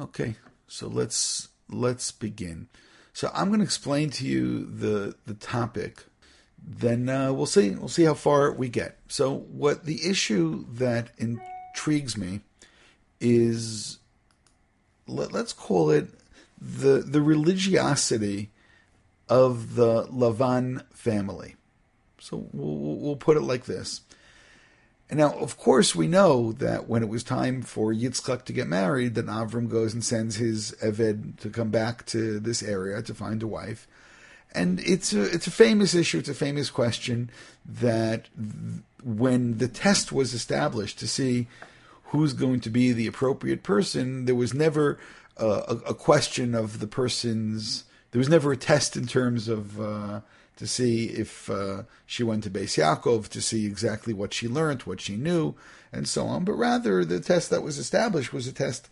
Okay, so let's let's begin. So I'm going to explain to you the the topic. Then uh, we'll see we'll see how far we get. So what the issue that intrigues me is let, us call it the the religiosity of the Lavan family. So we'll, we'll put it like this. And now, of course, we know that when it was time for Yitzchak to get married, then Avram goes and sends his Eved to come back to this area to find a wife. And it's a, it's a famous issue, it's a famous question that when the test was established to see who's going to be the appropriate person, there was never a, a question of the person's, there was never a test in terms of. Uh, to see if uh, she went to Beis Yaakov to see exactly what she learned, what she knew, and so on. But rather, the test that was established was a test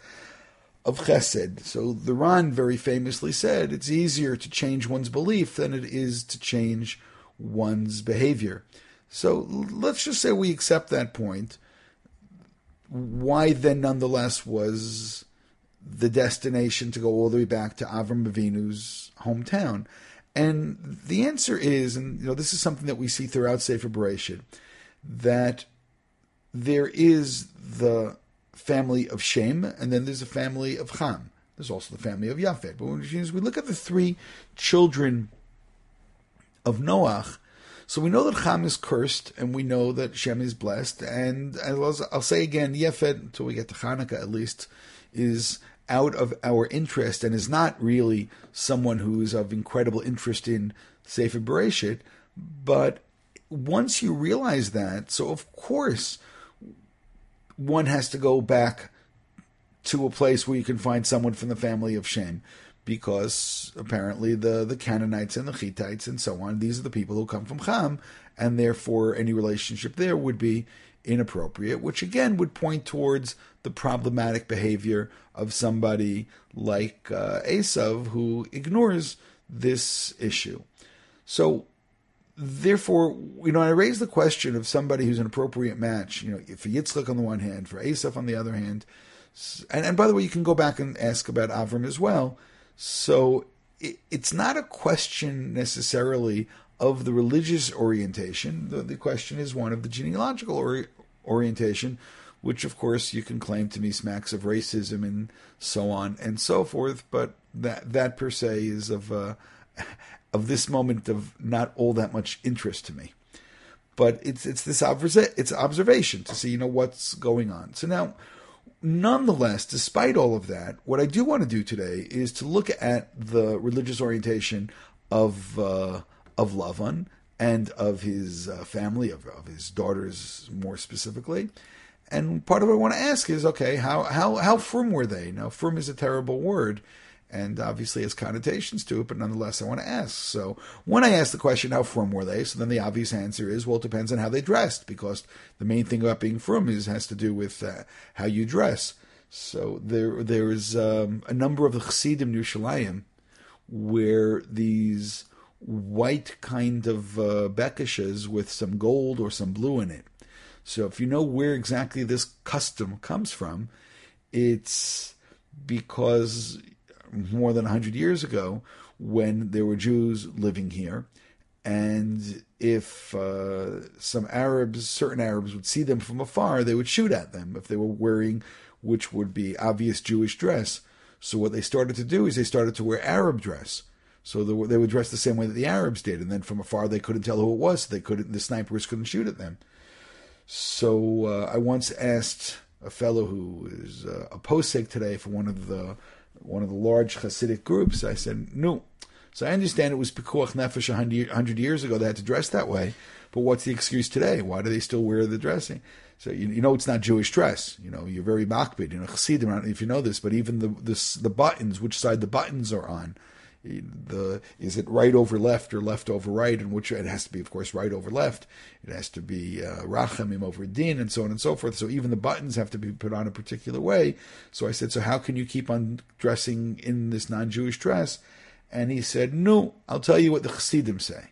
of chesed. So the Ran very famously said it's easier to change one's belief than it is to change one's behavior. So let's just say we accept that point. Why then, nonetheless, was the destination to go all the way back to Avram Avinu's hometown? And the answer is, and you know, this is something that we see throughout Sefer Bereshit, that there is the family of Shem, and then there's a family of Ham. There's also the family of Yafet. But when we look at the three children of Noach, so we know that Ham is cursed, and we know that Shem is blessed. And I'll, I'll say again, Yafet, until we get to Hanukkah at least, is out of our interest and is not really someone who is of incredible interest in Sefer Bereshit. But once you realize that, so of course one has to go back to a place where you can find someone from the family of Shem, because apparently the, the Canaanites and the Hittites and so on, these are the people who come from Ham, and therefore any relationship there would be inappropriate, which again would point towards the problematic behavior of somebody like uh, Esav who ignores this issue. So, therefore, you know, I raise the question of somebody who's an appropriate match, you know, for Yitzchak on the one hand, for Esav on the other hand. And, and by the way, you can go back and ask about Avram as well. So, it, it's not a question necessarily of the religious orientation. The, the question is one of the genealogical ori- orientation, which of course you can claim to me smacks of racism and so on and so forth. But that that per se is of uh, of this moment of not all that much interest to me. But it's it's this observa- it's observation to see you know what's going on. So now nonetheless, despite all of that, what I do want to do today is to look at the religious orientation of uh, of Lavan and of his uh, family, of, of his daughters more specifically. And part of what I want to ask is, okay, how how how frum were they? Now, frum is a terrible word, and obviously has connotations to it, but nonetheless, I want to ask. So when I ask the question, how frum were they? So then the obvious answer is, well, it depends on how they dressed, because the main thing about being frum is has to do with uh, how you dress. So there there is um, a number of the Chassidim Yerushalayim where these white kind of uh, bekishes with some gold or some blue in it. So if you know where exactly this custom comes from, it's because more than 100 years ago, when there were Jews living here, and if uh, some Arabs, certain Arabs would see them from afar, they would shoot at them if they were wearing which would be obvious Jewish dress. So what they started to do is they started to wear Arab dress. So they, they would dress the same way that the Arabs did, and then from afar they couldn't tell who it was. So they couldn't. The snipers couldn't shoot at them. So uh, I once asked a fellow who is uh, a posek today for one of the one of the large Hasidic groups. I said, "No." So I understand it was pikuach nefesh hundred years ago they had to dress that way, but what's the excuse today? Why do they still wear the dressing? So you, you know it's not Jewish dress. You know you're very makpid. You know Chassidim. I don't know if you know this, but even the the, the buttons, which side the buttons are on, the is it right over left or left over right, and which it has to be, of course, right over left. It has to be uh, rachamim over din, and so on and so forth. So even the buttons have to be put on a particular way. So I said, so how can you keep on dressing in this non-Jewish dress? And he said, no, I'll tell you what the Chassidim say.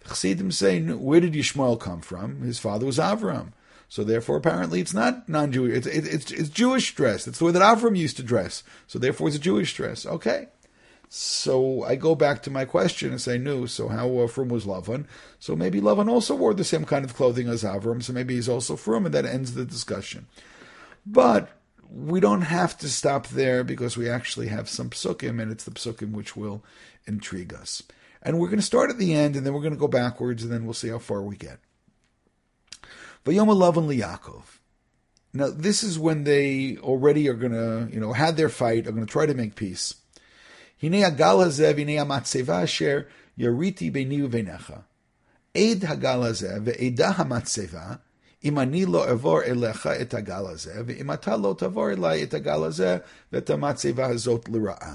The Chassidim say, where did Yishmael come from? His father was Avram. So therefore, apparently, it's not non-Jewish. It's, it's, it's Jewish dress. It's the way that Avram used to dress. So therefore, it's a Jewish dress. Okay. So I go back to my question and say, no, so how frum was Lavan? So maybe Lavan also wore the same kind of clothing as Avram, so maybe he's also frum, and that ends the discussion. But we don't have to stop there because we actually have some psukim, and it's the psukim which will intrigue us. And we're going to start at the end, and then we're going to go backwards, and then we'll see how far we get. Vayom Lavan liyakov. Now, this is when they already are going to, you know, had their fight, are going to try to make peace. הנה הגל הזה והנה המצבה אשר יריתי ביני וביניך. עד הגל הזה ועדה המצבה, אם אני לא אעבור אליך את הגל הזה, ואם אתה לא תעבור אליי את הגל הזה ואת המצבה הזאת לרעה.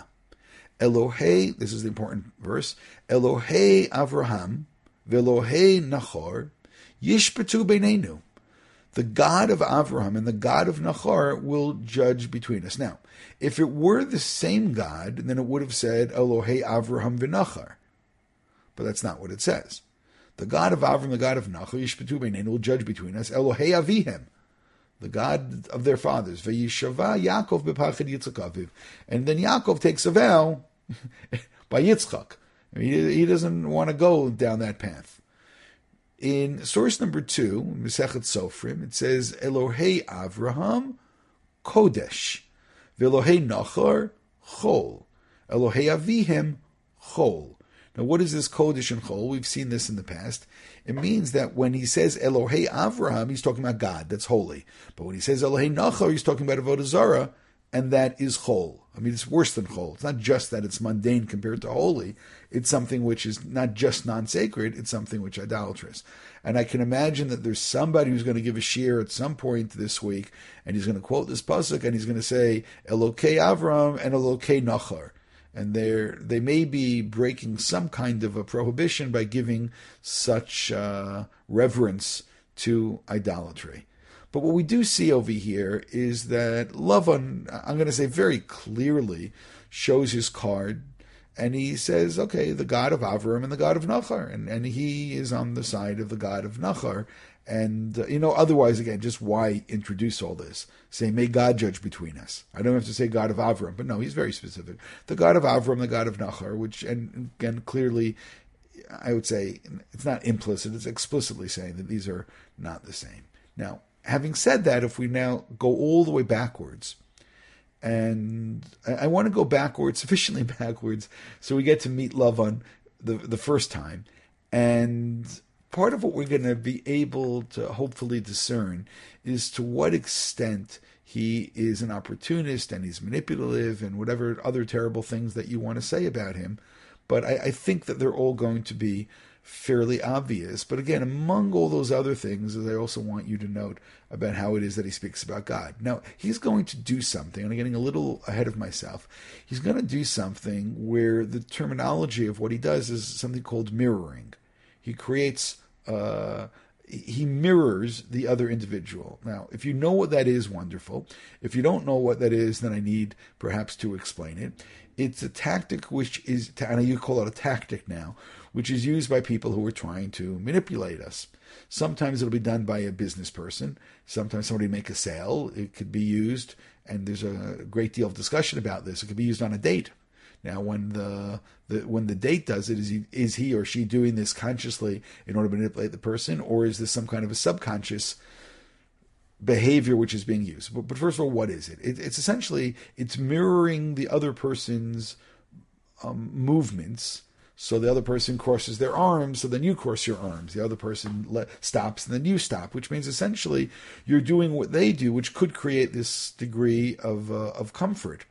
אלוהי, this is the important verse, אלוהי אברהם ואלוהי נחור ישפטו בינינו. The God of Avraham and the God of Nahor will judge between us. Now, if it were the same God, then it would have said Elohei Avraham v'Nachar. But that's not what it says. The God of Avraham, the God of Nachor, Yishpatu Beinin, will judge between us. Elohei Avihem, the God of their fathers. V'yishava Yaakov b'pachad Yitzchak. And then Yaakov takes a vow by Yitzchak. He, he doesn't want to go down that path. In source number two, Mesechet Sofrim, it says Elohei Avraham Kodesh, Velohei Nachor Chol, Elohei Avihem Chol. Now, what is this Kodesh and Chol? We've seen this in the past. It means that when he says Elohei Avraham, he's talking about God, that's holy. But when he says Elohei Nachor, he's talking about Avodah Zarah, and that is Chol. I mean, it's worse than Chol. It's not just that it's mundane compared to holy. It's something which is not just non-sacred. It's something which idolatrous. And I can imagine that there's somebody who's going to give a shiur at some point this week, and he's going to quote this pasuk, and he's going to say Elokei Avram and Elokei Nachar. And they they may be breaking some kind of a prohibition by giving such uh, reverence to idolatry. But what we do see over here is that Lavan, I'm going to say very clearly, shows his card and he says, okay, the God of Avram and the God of Nachar, and, and he is on the side of the God of Nachar. And, uh, you know, otherwise, again, just why introduce all this? Say, may God judge between us. I don't have to say God of Avram, but no, he's very specific. The God of Avram, the God of Nachar, which, and again, clearly, I would say it's not implicit, it's explicitly saying that these are not the same. Now, having said that, if we now go all the way backwards, and I, want to go backwards, sufficiently backwards, so we get to meet Lavan the the first time, and part of what we're going to be able to hopefully discern is to what extent he is an opportunist and he's manipulative and whatever other terrible things that you want to say about him. But I, I think that they're all going to be fairly obvious. But again, among all those other things, I also want you to note about how it is that he speaks about God. Now, he's going to do something, and I'm getting a little ahead of myself. He's going to do something where the terminology of what he does is something called mirroring. He creates, uh, he mirrors the other individual. Now, if you know what that is, wonderful. If you don't know what that is, then I need perhaps to explain it. It's a tactic which is, I know you call it a tactic now, which is used by people who are trying to manipulate us. Sometimes it'll be done by a business person. Sometimes somebody make a sale. It could be used, and there's a great deal of discussion about this. It could be used on a date. Now, when the, the when the date does it, is he is he or she doing this consciously in order to manipulate the person, or is this some kind of a subconscious behavior which is being used? But, but first of all, what is it? it it's essentially it's mirroring the other person's um, movements so the other person crosses their arms, so then you cross your arms. The other person le- stops, and then you stop, which means essentially you're doing what they do, which could create this degree of uh, of comfort.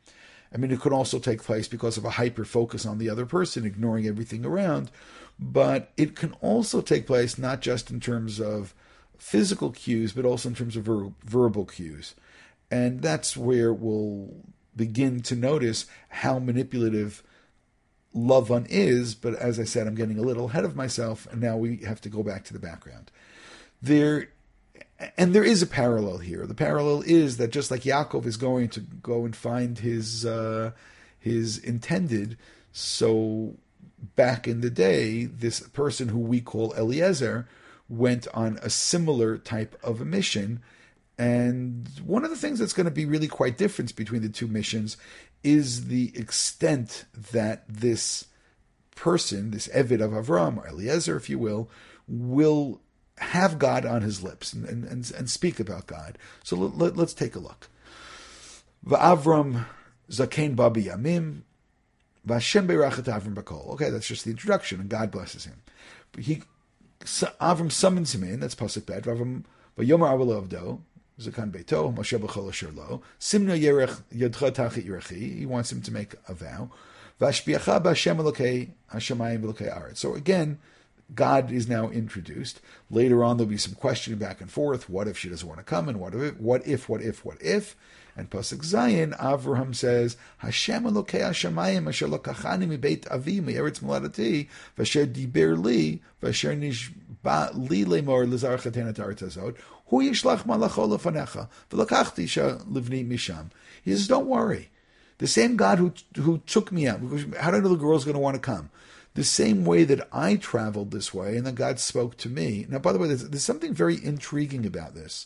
I mean, it could also take place because of a hyper focus on the other person, ignoring everything around. But it can also take place not just in terms of physical cues, but also in terms of ver- verbal cues. And that's where we'll begin to notice how manipulative Lavan is, but as I said, I'm getting a little ahead of myself, and now we have to go back to the background. There, and there is a parallel here. The parallel is that just like Yaakov is going to go and find his uh, his intended, so back in the day, this person who we call Eliezer went on a similar type of a mission. And one of the things that's going to be really quite different between the two missions is the extent that this person, this Eved of Avram, or Eliezer, if you will, will have God on his lips and, and, and, speak about God. So let, us take a look. Va'avram zaken babi yamim, v'Hashem beirachet Avram bakol. Okay, that's just the introduction, and God blesses him. But he, Avram summons him in, that's Pasuk Bet, Avram, v'yomer avalovdo, zakan beito, Moshe b'chol asher lo, simna yerech yadcha tachit yerechi, he wants him to make a vow, v'ashpiacha b'Hashem elokei hashemayim v'elokei aretz. So again, God is now introduced. Later on, there'll be some questioning back and forth. What if she doesn't want to come? And what if, what if, what if, what if? And Pasuk Zayin, Avraham says, Hashem Elokei Hashemayim asher lokachani mi beit avi mi eretz moladati v'asher diber li v'asher nishba li lemor lizar chatenet aretz azot hu yishlach malacho lefanecha v'lokachti isha livni misham. He says, don't worry. The same God who who took me out, how do I know the girl's going to want to come? the same way that I traveled this way and then God spoke to me. Now, by the way, there's, there's something very intriguing about this.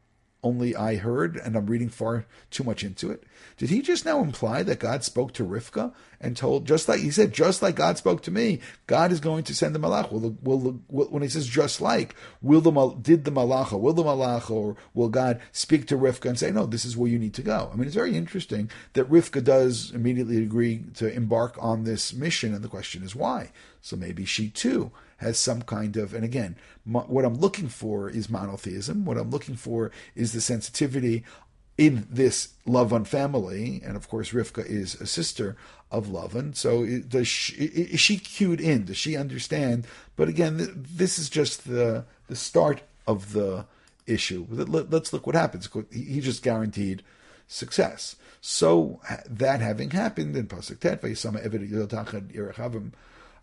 only I heard, and I'm reading far too much into it? Did he just now imply that God spoke to Rivka and told, just like he said, just like God spoke to me, God is going to send the malach? Will the, will the, will, when he says just like, will the did the malach, will the malach, or will God speak to Rivka and say, no, this is where you need to go? I mean, it's very interesting that Rivka does immediately agree to embark on this mission, and the question is why. So maybe she too has some kind of, and again, what I'm looking for is monotheism. What I'm looking for is the sensitivity in this Lavan family, and of course Rivka is a sister of Lavan. So does she, is she cued in? Does she understand? But again, this is just the the start of the issue. Let's look what happens. He just guaranteed success. So that having happened in Pasuk Tet,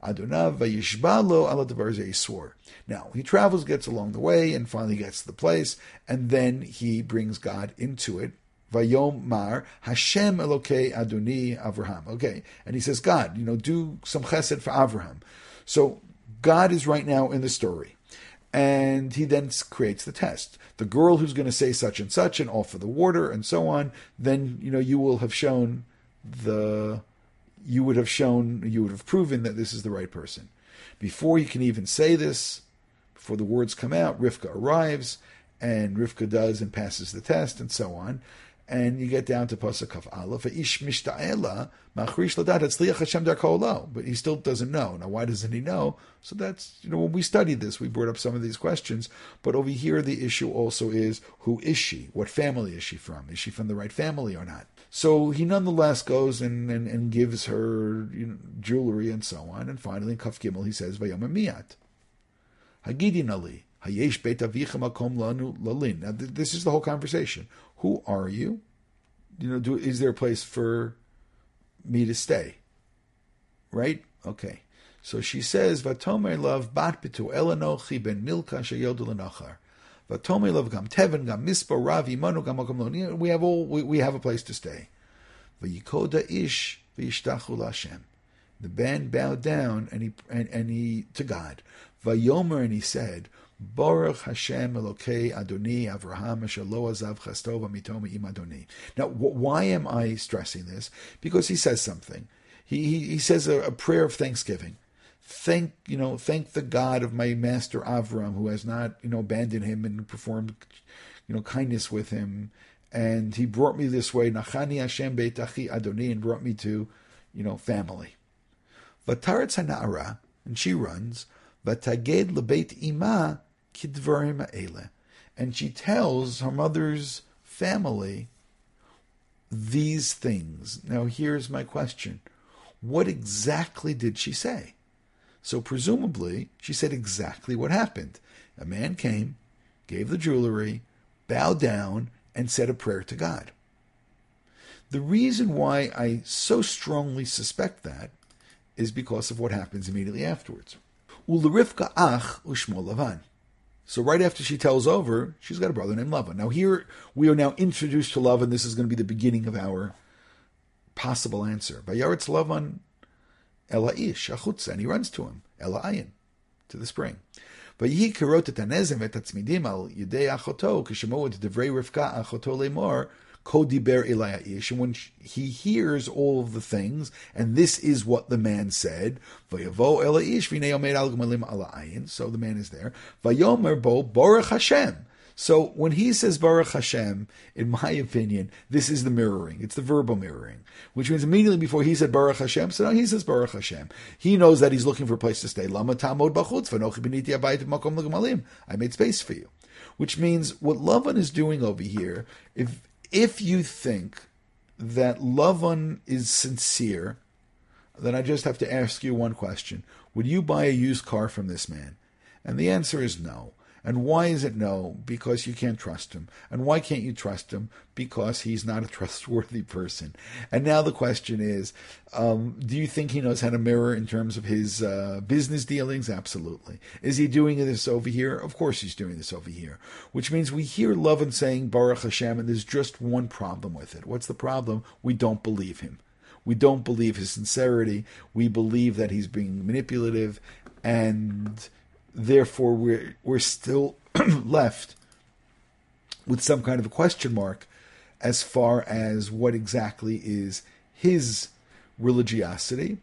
Adonav Vayishbalo ala swore. Now he travels, gets along the way, and finally gets to the place, and then he brings God into it. Vayom Mar Hashem Elokei Adoni Avraham. Okay, and he says, God, you know, do some chesed for Avraham. So God is right now in the story. And he then creates the test. The girl who's going to say such and such and offer the water and so on, then you know you will have shown the you would have shown, you would have proven that this is the right person. Before you can even say this, before the words come out, Rivka arrives, and Rivka does and passes the test, and so on. And you get down to Pasuk Kaf Aleph, Ish Mishta'ela, Machrish Ladat, Tzliach Hashem Darkolo. But he still doesn't know. Now, why doesn't he know? So that's, you know, when we studied this, we brought up some of these questions. But over here, the issue also is who is she? What family is she from? Is she from the right family or not? So he nonetheless goes and, and, and gives her you know, jewelry and so on. And finally, in Kaf Gimel, he says, Vayama Miyat. Hagidin Ali. Hayesh Beit Avicha Makom Lanu Lalin. Now, this is the whole conversation. Who are you? You know, do, is there a place for me to stay? Right? Okay. So she says, Vatomer love bat bitu elanochi ben milka sheyodu lenachar. Vatomer gam teven gam We have all we, we have a place to stay. Ish Hashem. The band bowed down and he and, and he to God. And he said, Baruch Hashem Elokei Adoni Avraham Shalo Azav Chastova Mitoma Im Adoni. Now, why am I stressing this? Because he says something. He he, he says a, a, prayer of thanksgiving. Thank you know, thank the God of my master Avram who has not you know abandoned him and performed you know kindness with him, and he brought me this way. Nachani Hashem Beitachi Adoni and brought me to you know family. Vataretz Hanara and she runs. Vataged lebeit ima kidvarim ele. And she tells her mother's family these things. Now, here's my question What exactly did she say? So, presumably, she said exactly what happened. A man came, gave the jewelry, bowed down, and said a prayer to God. The reason why I so strongly suspect that is because of what happens immediately afterwards. Ularivka ach ushmo Lavan. So right after she tells over, she's got a brother named Lavan. Now here we are now introduced to Lavan. This is going to be the beginning of our possible answer. Vayaretz Lavan Elaish, Achutza, and he runs to him, Elayin, to the spring. But he karot tanezim et tzmidim al yedei achoto kishemu et devrei Rivka achoto lemor kodiber ilayaish. And when he hears all the things, and this is what the man said, vayavo elaish v'nei omer al gmalim alayin. So the man is there. Vayomer bo borach Hashem. So when he says Baruch Hashem, in my opinion, this is the mirroring. It's the verbal mirroring, which means immediately before he said Baruch Hashem, so now he says Baruch Hashem. He knows that he's looking for a place to stay. I made space for you. Which means what Lavan is doing over here, if if you think that Lavan is sincere, then I just have to ask you one question. Would you buy a used car from this man? And the answer is no. And why is it no? Because you can't trust him. And why can't you trust him? Because he's not a trustworthy person. And now the question is um, do you think he knows how to mirror in terms of his uh, business dealings? Absolutely. Is he doing this over here? Of course he's doing this over here. Which means we hear Lavan saying Baruch Hashem, and there's just one problem with it. What's the problem? We don't believe him. We don't believe his sincerity. We believe that he's being manipulative and therefore we're we're still left with some kind of a question mark as far as what exactly is his religiosity.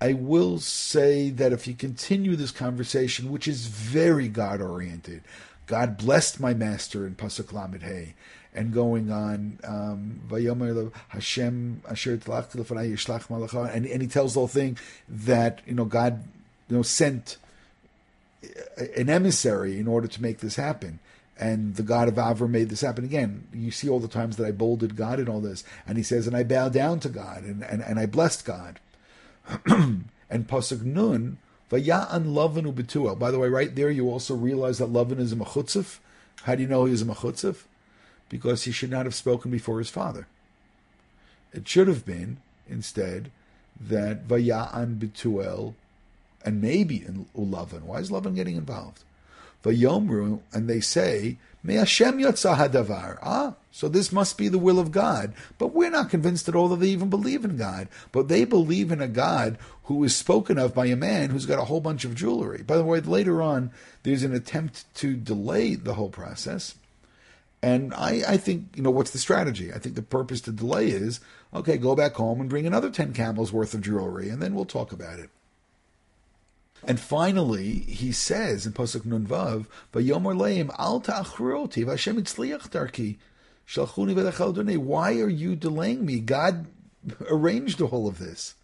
I will say that if you continue this conversation, which is very God oriented, God blessed my master in Pasuk Lamed and going on, um, Hashem Asher and, and he tells the whole thing that you know God you know sent an emissary in order to make this happen. And the God of Avram made this happen again. You see all the times that I bolded God in all this. And he says, and I bow down to God and, and, and I blessed God. and Pasuk Nun, Vaya'an Lavanu Betuel. By the way, right there you also realize that Lavan is a Mechutzif. How do you know he is a Mechutzif? Because he should not have spoken before his father. It should have been, instead, that Vaya'an Betuel and maybe in Ulavan. Why is Lavan getting involved? Vayomru, and they say, Me Hashem hadavar. Ah, so this must be the will of God. But we're not convinced at all that they even believe in God. But they believe in a God who is spoken of by a man who's got a whole bunch of jewelry. By the way, later on, there's an attempt to delay the whole process. And I, I think, you know, what's the strategy? I think the purpose to delay is, okay, go back home and bring another 10 camels worth of jewelry, and then we'll talk about it. And finally, he says in Pasuk Nun Vav, "Vayomer leim al v'Hashem itzliach darki shalchuni Why are you delaying me? God arranged all of this.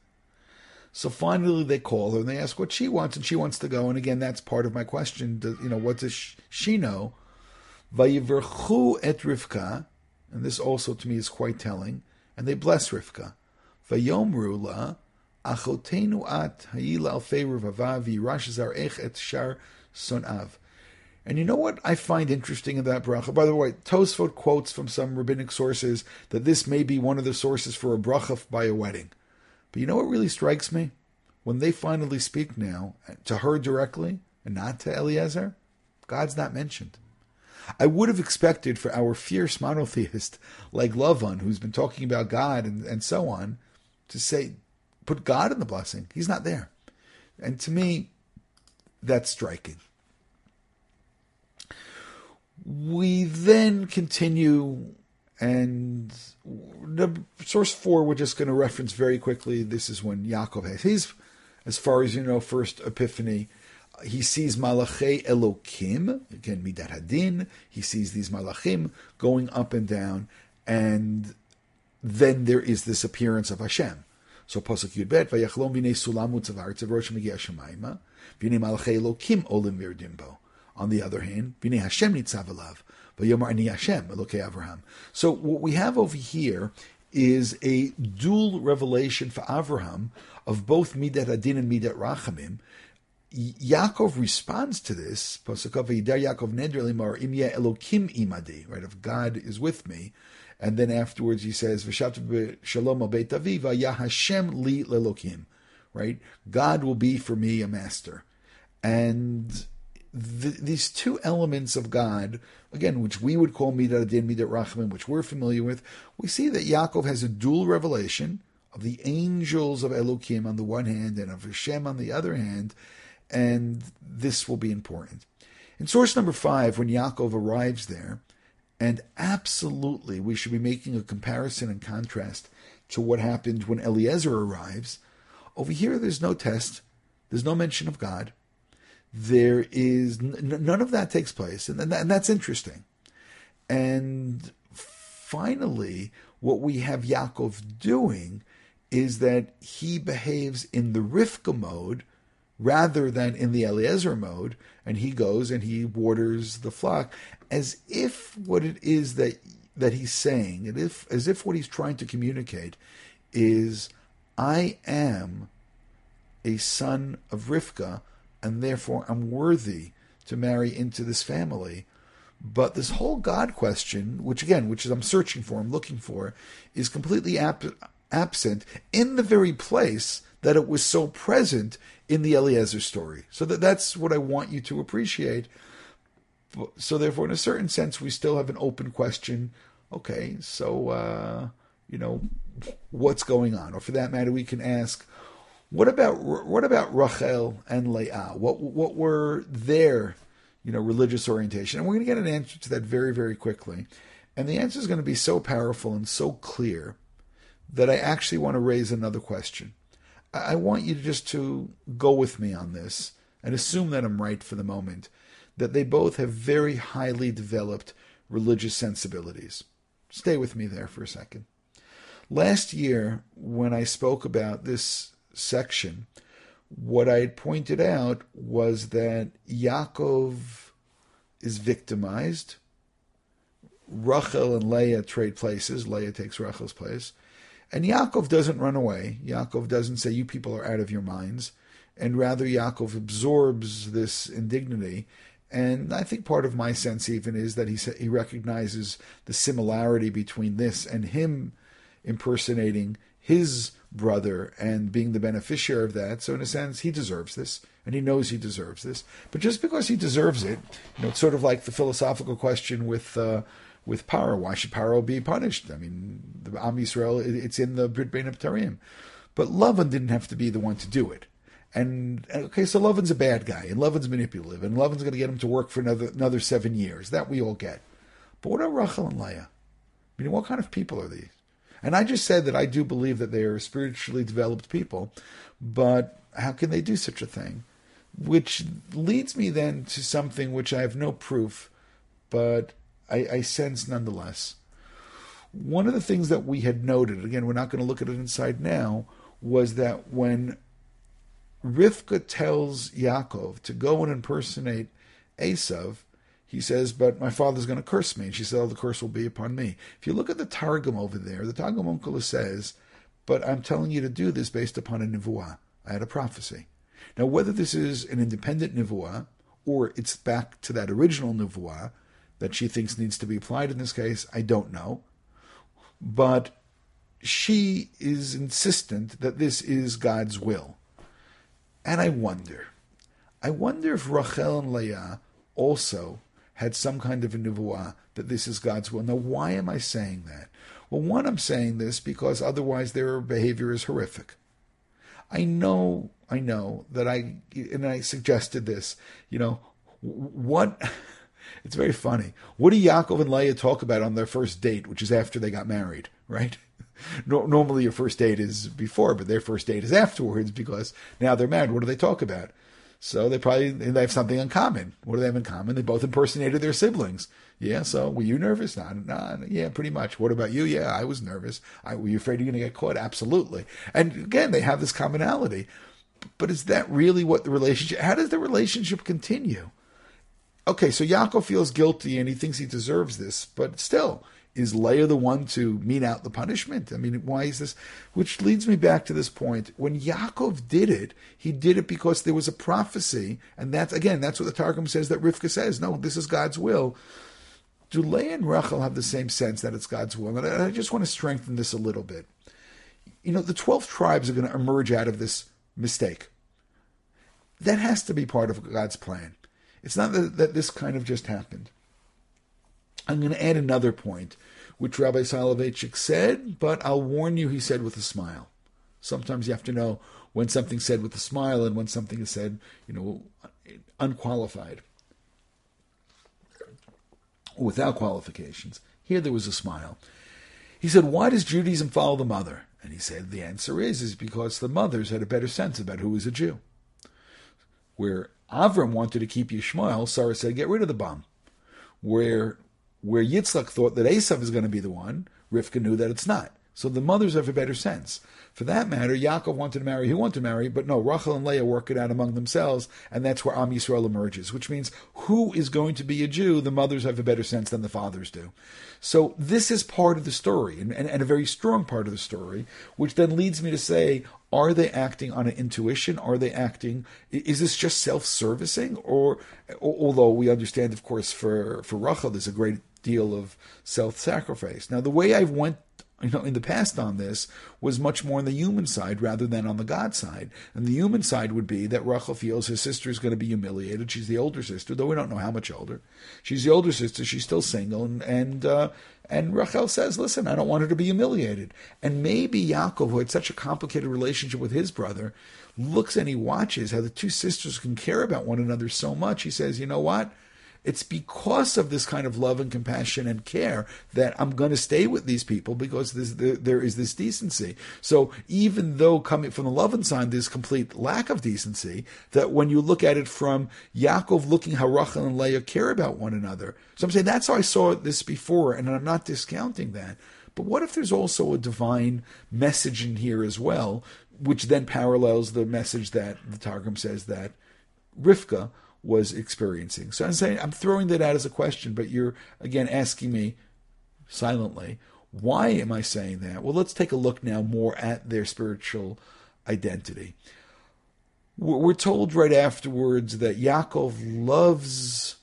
So finally, they call her and they ask what she wants, and she wants to go. And again, that's part of my question. you know, what does she know? Vayiverchu et Rivka, and this also to me is quite telling. And they bless Rivka. Vayomru la Achotenu at hayil ech et shar sonav. And you know what I find interesting in that bracha? By the way, Tosfot quotes from some rabbinic sources that this may be one of the sources for a bracha by a wedding. But you know what really strikes me? When they finally speak now to her directly and not to Eliezer, God's not mentioned. I would have expected for our fierce monotheist like Lavan, who's been talking about God and, and so on, to say, put God in the blessing. He's not there. And to me, that's striking. We then continue, and the source four we're just going to reference very quickly. This is when Yaakov has his, as far as you know, first epiphany. He sees Malachei Elokim, again, Midat Hadin. He sees these Malachim going up and down, and then there is this appearance of Hashem. So Pasuk Yud Bet, Vayachlom v'nei sulam utzavar tzavrosh megia v'nei malachei elokim olim virdimbo. On the other hand, v'nei Hashem nitzav alav, v'yomar ani Hashem elokei Avraham. So what we have over here is a dual revelation for Avraham of both Midat Adin and Midat Rachamim. Yaakov responds to this. Pasuk Yaakov Neder Limar Imya Elokim Imadi. Right, if God is with me, and then afterwards he says, "V'shavtu shalom al Beit Aviva Hashem li lelokim." right? God will be for me a master. And th- these two elements of God, again, which we would call Midat Adin, Midat Rachman, which we're familiar with, we see that Yaakov has a dual revelation of the angels of Elohim on the one hand and of Hashem on the other hand, and this will be important. In source number five, when Yaakov arrives there, and absolutely we should be making a comparison and contrast to what happened when Eliezer arrives. Over here, there's no test, there's no mention of God. There is n- none of that takes place, and, and that's interesting. And finally, what we have Yaakov doing is that he behaves in the Rivka mode rather than in the Eliezer mode, and he goes and he waters the flock as if what it is that that he's saying, and if as if what he's trying to communicate is, I am a son of Rivka, and therefore I'm worthy to marry into this family. But this whole God question, which again, which is I'm searching for, I'm looking for, is completely absent in the very place that it was so present in the Eliezer story. So that that's what I want you to appreciate. So therefore, in a certain sense, we still have an open question. Okay, so uh, you know, what's going on? Or for that matter, we can ask, what about what about Rachel and Leah? What what were their you know religious orientation? And we're going to get an answer to that very very quickly. And the answer is going to be so powerful and so clear that I actually want to raise another question. I want you just to go with me on this and assume that I'm right for the moment, that they both have very highly developed religious sensibilities. Stay with me there for a second. Last year, when I spoke about this section, what I had pointed out was that Yaakov is victimized. Rachel and Leah trade places. Leah takes Rachel's place. And Yaakov doesn't run away. Yaakov doesn't say, You people are out of your minds. And rather, Yaakov absorbs this indignity. And I think part of my sense even is that he he recognizes the similarity between this and him impersonating his brother and being the beneficiary of that. So in a sense, he deserves this, and he knows he deserves this. But just because he deserves it, you know, it's sort of like the philosophical question with uh, with Paro. Why should Paro be punished? I mean, the Am Yisrael, it's in the Brit Tarim. But Lavan didn't have to be the one to do it. And okay, so Lavan's a bad guy, and Lavan's manipulative, and Lavan's going to get him to work for another another seven years. That we all get. But what are Rachel and Leah? I mean, what kind of people are these? And I just said that I do believe that they are spiritually developed people, but how can they do such a thing? Which leads me then to something which I have no proof, but I, I sense nonetheless. One of the things that we had noted, again, we're not going to look at it inside now, was that when Rivka tells Yaakov to go and impersonate Esav, he says, But my father's going to curse me. And she said, Oh, the curse will be upon me. If you look at the Targum over there, the Targum Onkelos says, But I'm telling you to do this based upon a nivuah. I had a prophecy. Now, whether this is an independent nivuah or it's back to that original nivuah, that she thinks needs to be applied in this case, I don't know. But she is insistent that this is God's will. And I wonder, I wonder if Rachel and Leah also had some kind of a nivuah that this is God's will. Now, why am I saying that? Well, one, I'm saying this because otherwise their behavior is horrific. I know, I know that I, and I suggested this, you know, what it's very funny. What do Yaakov and Leah talk about on their first date, which is after they got married, right? Normally your first date is before, but their first date is afterwards because now they're married. What do they talk about? So they probably they have something in common. What do they have in common? They both impersonated their siblings. Yeah. So were you nervous? Nah, nah, yeah, pretty much. What about you? Yeah, I was nervous. I, were you afraid you're going to get caught? Absolutely. And again, they have this commonality. But is that really what the relationship? How does the relationship continue? okay, so Yaakov feels guilty and he thinks he deserves this, but still, is Leah the one to mete out the punishment? I mean, why is this? Which leads me back to this point. When Yaakov did it, he did it because there was a prophecy, and that's again, that's what the Targum says that Rivka says. No, this is God's will. Do Leah and Rachel have the same sense that it's God's will? And I just want to strengthen this a little bit. You know, the 12 tribes are going to emerge out of this mistake. That has to be part of God's plan. It's not that, that this kind of just happened. I'm going to add another point, which Rabbi Soloveitchik said, but I'll warn you, he said with a smile. Sometimes you have to know when something's said with a smile and when something is said, you know, unqualified, without qualifications. Here there was a smile. He said, Why does Judaism follow the mother? And he said, The answer is, is because the mothers had a better sense about who was a Jew. Where Avram wanted to keep Yishmael, Sarah said, Get rid of the bomb. Where where Yitzchak thought that Esav is going to be the one, Rivka knew that it's not. So the mothers have a better sense. For that matter, Yaakov wanted to marry he wanted to marry, but no, Rachel and Leah work it out among themselves, and that's where Am Yisrael emerges, which means who is going to be a Jew, the mothers have a better sense than the fathers do. So this is part of the story, and, and, and a very strong part of the story, which then leads me to say, are they acting on an intuition? Are they acting? Is this just self-servicing, or, although we understand, of course, for for Rachel, there's a great deal of self-sacrifice. Now, the way I've went you know, in the past on this was much more on the human side rather than on the God side. And the human side would be that Rachel feels his sister is going to be humiliated. She's the older sister, though we don't know how much older. She's the older sister. She's still single, and and uh, and Rachel says, "Listen, I don't want her to be humiliated." And maybe Yaakov, who had such a complicated relationship with his brother, looks and he watches how the two sisters can care about one another so much. He says, "You know what?" It's because of this kind of love and compassion and care that I'm going to stay with these people because there, there is this decency. So even though coming from the Lavan sign, there's complete lack of decency, that when you look at it from Yaakov looking how Rachel and Leah care about one another. So I'm saying that's how I saw this before, and I'm not discounting that. But what if there's also a divine message in here as well, which then parallels the message that the Targum says that Rivka was experiencing. So I'm saying I'm throwing that out as a question, but you're again asking me silently, why am I saying that? Well, let's take a look now more at their spiritual identity. We're told right afterwards that Yaakov loves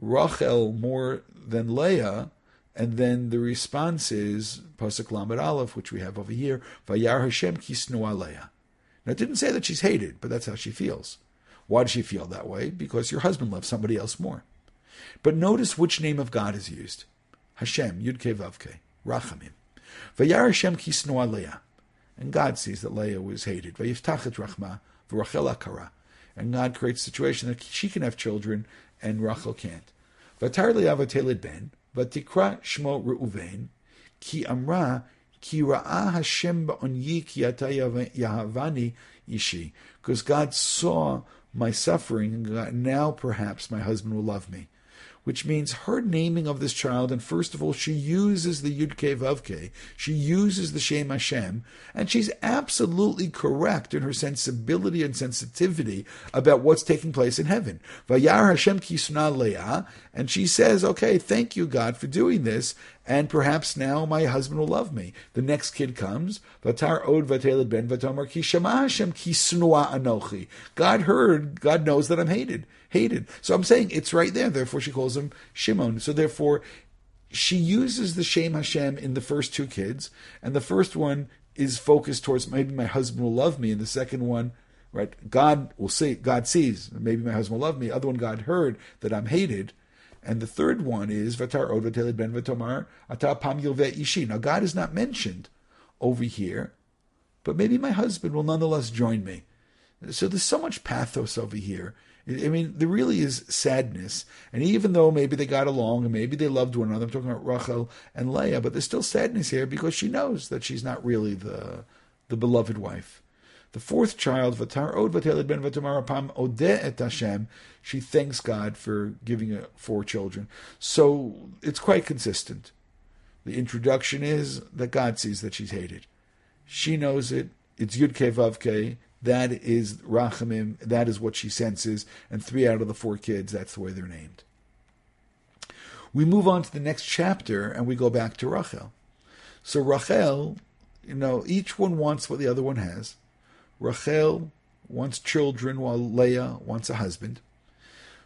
Rachel more than Leah, and then the response is Pasuk Lamed Aleph, which we have over here, Vayar Hashem kisnu Leah. Now, it didn't say that she's hated, but that's how she feels. Why does she feel that way? Because your husband loves somebody else more. But notice which name of God is used. Hashem, Yudke Vavke, Rachamim. Vayar Hashem kisnu Leah. And God sees that Leah was hated. Vayiftachet Rachma, V'Rachel Akara. And God creates a situation that she can have children and Rachel can't. Vatar Leah vateled ben, vatikra shmo Reuven, ki amra, ki ra'ah Hashem ba'onyi ki yahavani ishi. Because God saw my suffering, and now perhaps my husband will love me. Which means her naming of this child, and first of all, she uses the Yud Ke Vav she uses the Shem Hashem, and she's absolutely correct in her sensibility and sensitivity about what's taking place in heaven. Vayar Hashem Kisna Leah, and she says, okay, thank you, God, for doing this, and perhaps now my husband will love me. The next kid comes, Vatar od vateled ben vatomar ki Hashem ki anochi. God heard, God knows that I'm hated, hated. So I'm saying it's right there. Therefore, she calls him Shimon. So therefore, she uses the Shem Hashem in the first two kids, and the first one is focused towards maybe my husband will love me, and the second one, right? God will see, God sees, maybe my husband will love me. Other one, God heard that I'm hated. And the third one is Vatar Od Ben Vatomar Ata Pam Ishi. Now God is not mentioned over here, but maybe my husband will nonetheless join me. So there's so much pathos over here. I mean, there really is sadness. And even though maybe they got along and maybe they loved one another, I'm talking about Rachel and Leah, but there's still sadness here because she knows that she's not really the the beloved wife. The fourth child, Vatar Od Vateled Ben Vatamar Pam Ode et Hashem, she thanks God for giving her four children. So it's quite consistent. The introduction is that God sees that she's hated. She knows it. It's Yud Ke Vav Ke. That is Rachamim. That is what she senses. And three out of the four kids, that's the way they're named. We move on to the next chapter and we go back to Rachel. So Rachel, you know, each one wants what the other one has. Rachel wants children while Leah wants a husband.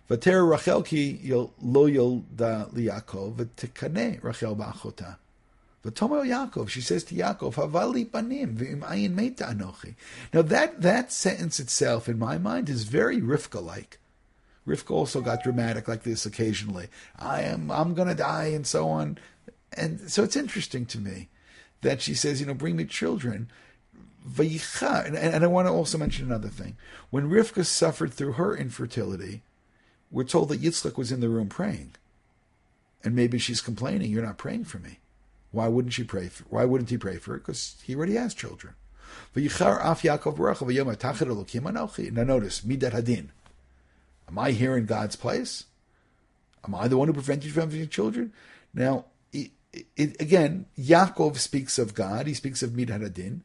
Vater Rachel ki lo da liakov v'tikane Rachel ba'achota. V'tomer Yaakov, she says to Yaakov, Havali panim v'im ayin meita anochi. Now that, that sentence itself, in my mind, is very Rivka-like. Rivka also got dramatic like this occasionally. I am, I'm going to die, and so on. And so it's interesting to me that she says, you know, bring me children. And, and I want to also mention another thing. When Rivka suffered through her infertility, we're told that Yitzchak was in the room praying. And maybe she's complaining, you're not praying for me. Why wouldn't she pray for? Why wouldn't he pray for her? Because he already has children. Now notice midat hadin. Am I here in God's place? Am I the one who prevented you from having children? Now, it, it, again, Yaakov speaks of God. He speaks of midat hadin,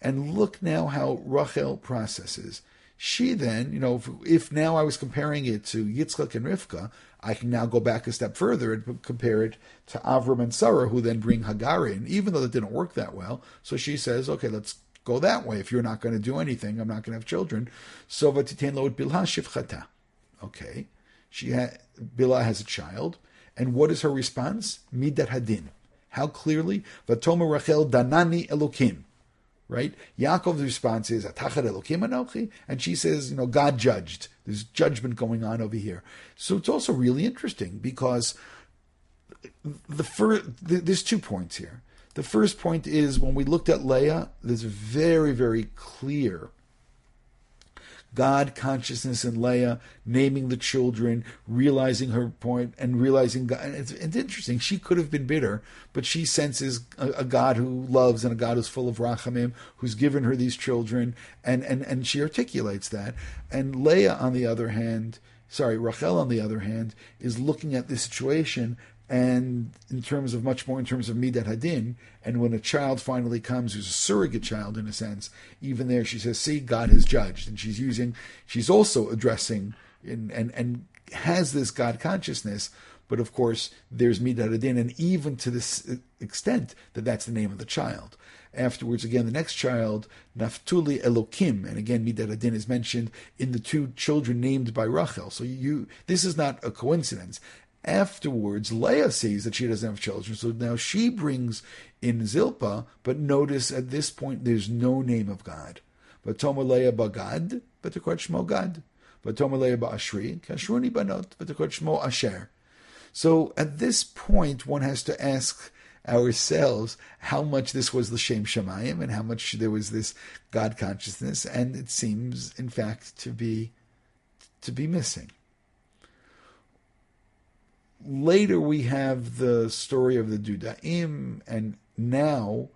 and look now how Rachel processes. She then, you know, if, if, now I was comparing it to Yitzchak and Rivka, I can now go back a step further and compare it to Avram and Sarah, who then bring Hagar in, even though that didn't work that well. So she says, okay, let's go that way. If you're not going to do anything, I'm not going to have children. So v'titen lo bilha shivchata. Okay, she ha- Bilha has a child, and what is her response? Midat hadin. How clearly? Vatomer Rachel danani elokim right? Yaakov's response is Atachar Anochi, and she says, you know, God judged. There's judgment going on over here. So it's also really interesting because the first there's two points here. The first point is when we looked at Leah, there's very very clear God consciousness in Leah, naming the children, realizing her point, and realizing God. It's, it's interesting. She could have been bitter, but she senses a, a, God who loves and a God who's full of rachamim, who's given her these children, and, and, and she articulates that. And Leah, on the other hand, sorry, Rachel, on the other hand, is looking at the situation and in terms of much more in terms of midat hadin, and when a child finally comes who's a surrogate child in a sense, even there she says, "See, God has judged," and she's using, she's also addressing and and and has this God consciousness, but of course there's midat hadin, and even to this extent that that's the name of the child. Afterwards, again, the next child, Naftuli Elokim, and again, Midat Hadin is mentioned in the two children named by Rachel. So you, this is not a coincidence. Afterwards, Leah sees that she doesn't have children, so now she brings in Zilpah, but notice at this point there's no name of God. But Leah bagad, but the shmo Gad. But Leah ba'ashri, kashruni banot, but the shmo Asher. So at this point, one has to ask ourselves how much this was the Shem Shemayim and how much there was this God consciousness, and it seems, in fact, to be to be missing later we have the story of the Dudaim, and now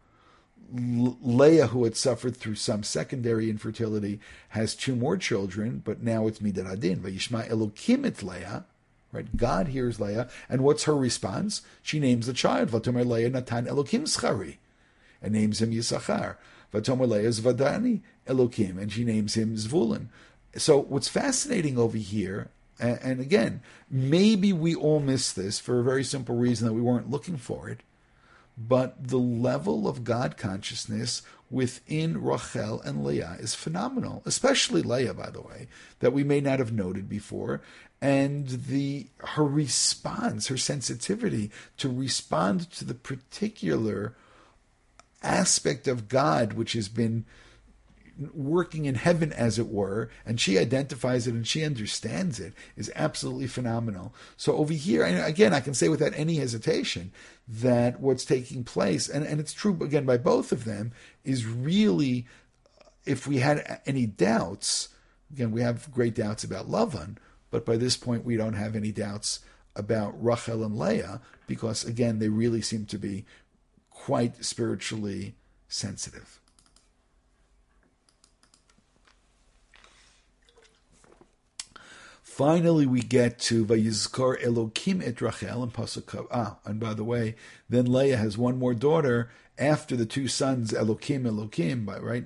Leah, who had suffered through some secondary infertility, has two more children, but now it's Midat Adin. Vayishma Elokim et Leah, right? God hears Leah, and what's her response? She names the child, Vatomer Leah Natan Elokim Schari, and names him Yisachar. Vatomer Leah Zvadani Elokim, and she names him Zvulun. So what's fascinating over here, and, and again, maybe we all miss this for a very simple reason that we weren't looking for it. But the level of God consciousness within Rachel and Leah is phenomenal, especially Leah, by the way, that we may not have noted before. And the her response, her sensitivity to respond to the particular aspect of God which has been working in heaven, as it were, and she identifies it and she understands it, is absolutely phenomenal. So over here, and again, I can say without any hesitation that what's taking place, and, and it's true again by both of them, is really, uh, if we had any doubts, again, we have great doubts about Lavan, but by this point, we don't have any doubts about Rachel and Leah, because again, they really seem to be quite spiritually sensitive. Finally, we get to Vayizkar Elokim et Rachel and Pasuk. Ah, and by the way, then Leah has one more daughter after the two sons Elokim Elokim, right?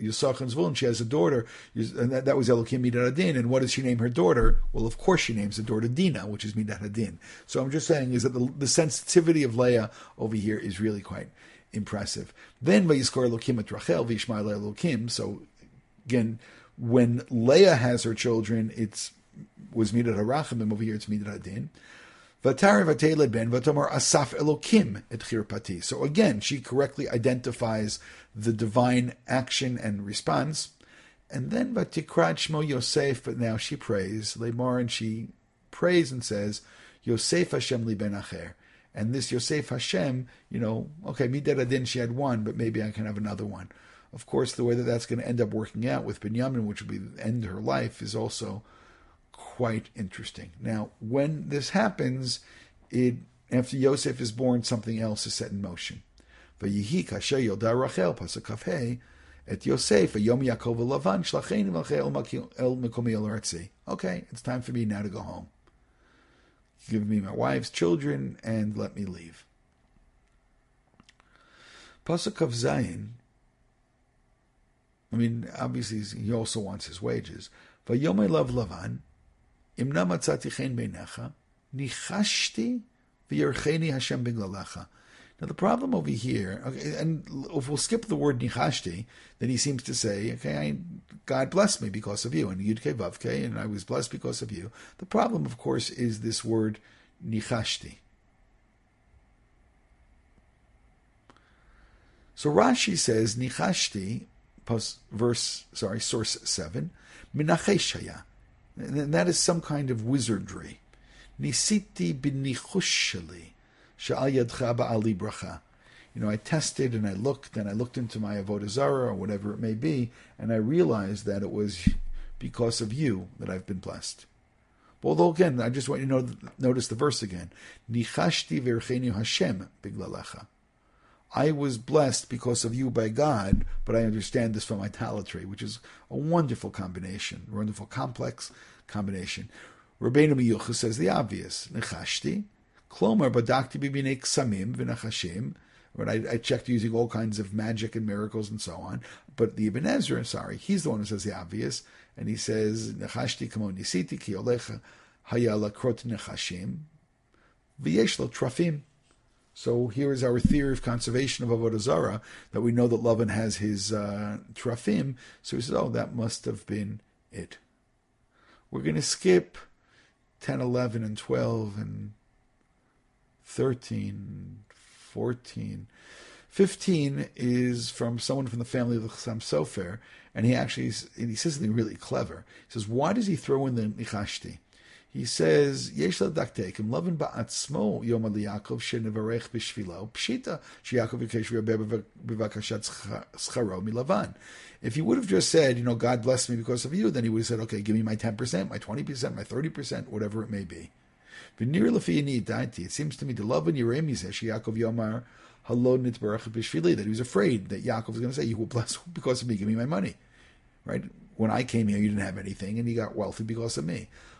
Yisach and Zvulun, she has a daughter, and that, that was Elokim Midat Hadin. And what does she name her daughter? Well, of course, she names the daughter Dina, which is Midat Hadin. So I'm just saying is that the, the sensitivity of Leah over here is really quite impressive. Then Vayizkar Elokim et Rachel, Vishmael Elokim. So again, when Leah has her children, it's was Midat Harachamim, over here it's Midat Hadin. ben asaf elokim et chirpati. So again, she correctly identifies the divine action and response. And then vatikrat shmo Yosef, but now she prays, Lemar, and she prays and says, Yosef Hashem li ben acher. And this Yosef Hashem, you know, okay, Midat Adin, she had one, but maybe I can have another one. Of course, the way that that's going to end up working out with Binyamin, which will be the end of her life, is also quite interesting. Now, when this happens, it after Yosef is born, something else is set in motion. Et Yosef Lavan Okay, it's time for me now to go home. Give me my wife's children and let me leave. Pasuk of Zayin I mean, obviously, he also wants his wages. Vayomei lav Lavan, imna matzati chen beinecha, nichashti v'yercheni Hashem b'glalecha. Now the problem over here, okay, and if we'll skip the word nichashti, then he seems to say, okay, I, God blessed me because of you, and yudke vavke, and I was blessed because of you. The problem, of course, is this word nichashti. So Rashi says nichashti verse, sorry, source 7, Minacheshaya. That is some kind of wizardry. Nisiti b'nichushali, sha'al yadcha ba'ali bracha. You know, I tested and I looked and I looked into my avodah zarah or whatever it may be, and I realized that it was because of you that I've been blessed. Although again, I just want you to notice the verse again. Nichashti v'erchenu Hashem biglalecha. I was blessed because of you by God, but I understand this from idolatry, which is a wonderful combination, wonderful complex combination. Rabbeinu Miyucha says the obvious. Nechashti, klomer badakti bibine ksamim v'nachashim. I, I, checked using all kinds of magic and miracles and so on. But the Ibn Ezra, sorry, he's the one who says the obvious, and he says nechashti kamo nisiti ki olecha hayala krot nechashim v'yesh lo trafim. So here is our theory of conservation of Avodah Zarah, that we know that Lavan has his uh, trafim. So he says, oh, that must have been it. We're going to skip 10, 11, and 12, and 13, 14. 15 is from someone from the family of the Chassam Sofer, and he actually and he says something really clever. He says, why does he throw in the Nichashti? He says, Yesh daktekim, lovin ba'atzmo yom Yaakov shenevarech b'shvilo, pshita, sheYaakov yikesh b'vakashat scharo milavan. If he would have just said, you know, God bless me because of you, then he would have said, okay, give me my 10%, my 20%, my 30%, whatever it may be. It seems to me, the love in Yerem, he says, sheYaakov yomar halon nitbarach b'shvili, that he was afraid that Yaakov was going to say, you will bless because of me, give me my money. Right? When I came here, you didn't have anything, and you got wealthy because of me.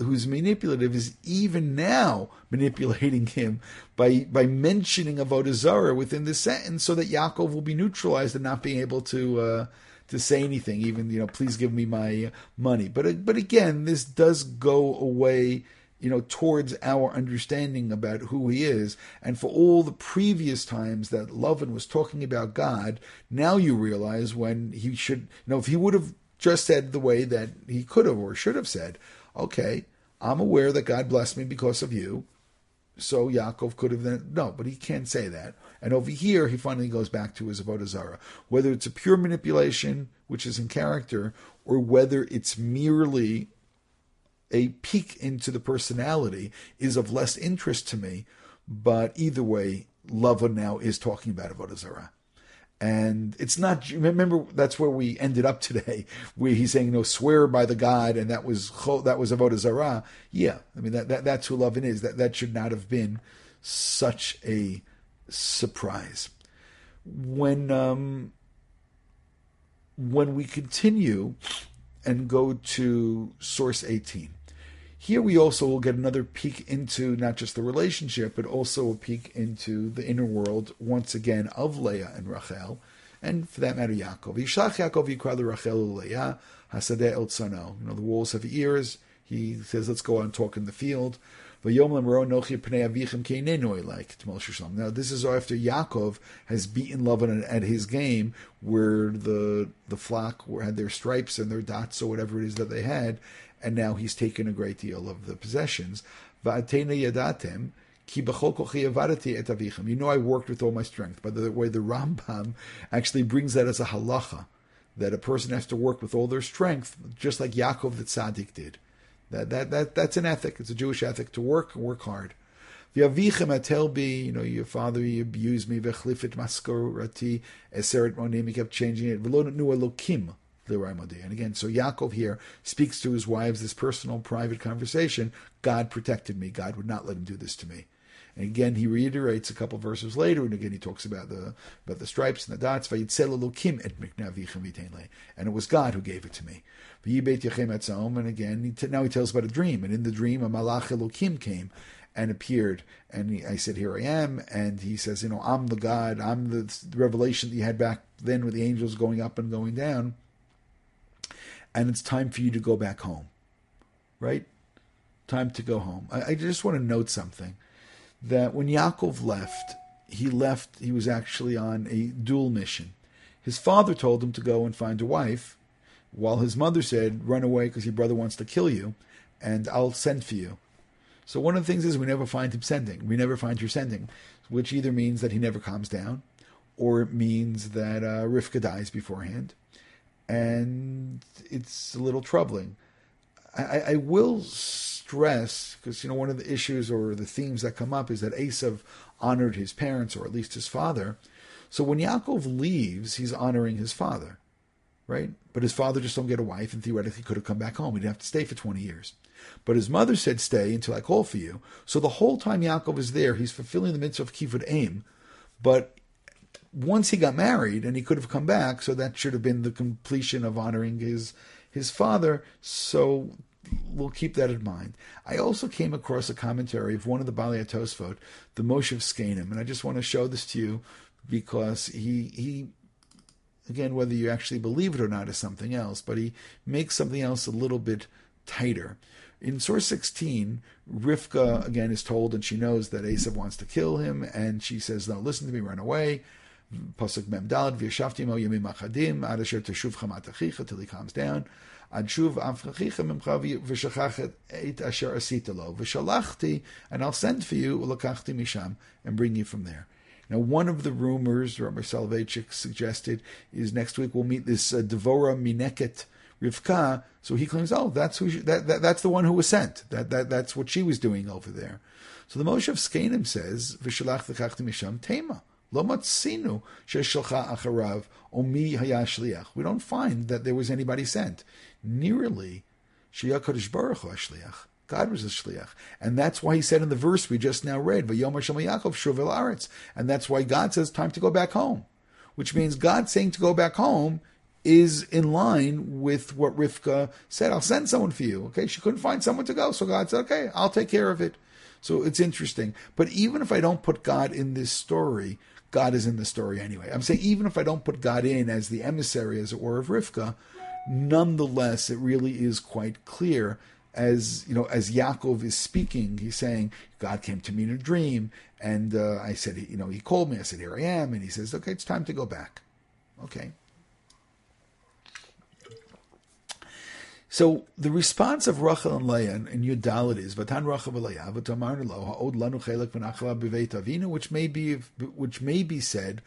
who's manipulative is even now manipulating him by by mentioning Avodah Zarah within the sentence so that Yaakov will be neutralized and not being able to uh, to say anything, even you know, please give me my money. But but again, this does go away, you know, towards our understanding about who he is, and for all the previous times that Lavan was talking about God, now you realize when he should, you know, if he would have just said the way that he could have or should have said, okay, I'm aware that God blessed me because of you. So Yaakov could have then no, but he can't say that. And over here, he finally goes back to his avodah zarah. Whether it's a pure manipulation, which is in character, or whether it's merely a peek into the personality, is of less interest to me. But either way, Lavan now is talking about avodah zarah. And it's not, remember, that's where we ended up today, where he's saying, know, swear by the God, and that was, that was Avodah Zarah. Yeah, I mean, that, that, that's who Lavan is. That, that should not have been such a surprise. When, um, when we continue and go to source 18, Here we also will get another peek into not just the relationship, but also a peek into the inner world once again of Leah and Rachel, and for that matter Yaakov. Yishlach Yaakov yikra Rachel Leah hasadeh el tzano. You know the walls have ears. He says, "Let's go out and talk in the field." Now, this is after Yaakov has beaten Lavan at his game, where the the flock had their stripes and their dots or whatever it is that they had, and now he's taken a great deal of the possessions. You know, I worked with all my strength. By the way, the Rambam actually brings that as a halacha, that a person has to work with all their strength, just like Yaakov the tzaddik did. That, that, that, that's an ethic. It's a Jewish ethic to work work hard. You know, your father, he abused me, v'chlifet maskorati, eseret monim, he kept changing it, and again, so Yaakov here speaks to his wives this personal, private conversation. God protected me. God would not let him do this to me. And again, he reiterates a couple verses later, and again he talks about the about the stripes and the dots. And it was God who gave it to me. And again, now he tells about a dream, and in the dream, a malach Elokim came and appeared, and he, I said, "Here I am." And he says, "You know, I'm the God. I'm the, the revelation that you had back then with the angels going up and going down." And it's time for you to go back home, right? Time to go home. I, I just want to note something that when Yaakov left, he left, he was actually on a dual mission. His father told him to go and find a wife, while his mother said, Run away because your brother wants to kill you, and I'll send for you. So one of the things is we never find him sending. We never find her sending, which either means that he never calms down, or it means that uh, Rivka dies beforehand. And it's a little troubling. I, I will stress, because you know one of the issues or the themes that come up is that Esav honored his parents, or at least his father. So when Yaakov leaves, he's honoring his father, right? But his father just don't get a wife, and theoretically could have come back home. He didn't have to stay for 20 years. But his mother said, stay until I call for you. So the whole time Yaakov is there, he's fulfilling the mitzvah of kivud aim. But once he got married, and he could have come back, so that should have been the completion of honoring his his father. So we'll keep that in mind. I also came across a commentary of one of the Baalei Tosfot, the Moshav Zekenim, and I just want to show this to you because he he again whether you actually believe it or not is something else, but he makes something else a little bit tighter. In source 16, Rivka again is told, and she knows that Esav wants to kill him, and she says, "No, listen to me, run away." Pasuk Memdalad, V'yashavtim o yemim achadim, ad asher teshuv chamat achicha, till he calms down, ad shuv avchachicha mimcha v'shachach et asher asitalo, v'shalachti, and I'll send for you, ulakachti misham, and bring you from there. Now, one of the rumors Rabbi Soloveitchik suggested is next week we'll meet this uh, Devora Mineket Rivka. So he claims, oh, that's who she, that, that, that's the one who was sent. That, that that's what she was doing over there. So the Moshav Zekenim says, "V'shalach misham tema." We don't find that there was anybody sent nearly Baruch. God was a shliach, and that's why he said in the verse we just now read, and that's why God says time to go back home, which means God saying to go back home is in line with what Rivka said. I'll send someone for you. Okay, she couldn't find someone to go, so God said, "Okay, I'll take care of it." So it's interesting. But even if I don't put God in this story, God is in the story anyway. I'm saying even if I don't put God in as the emissary, as it were, of Rivka, nonetheless, it really is quite clear as you know, as Yaakov is speaking, he's saying, "God came to me in a dream, and uh, I said, you know, He called me. I said, here I am, and He says, okay, it's time to go back." Okay. So the response of Rachel and Leah in Yudalit is Vatan Rachel v'Leah v'Tamar lo ha'od lanu chelak v'nachla b'veit avinu, which may be which may be said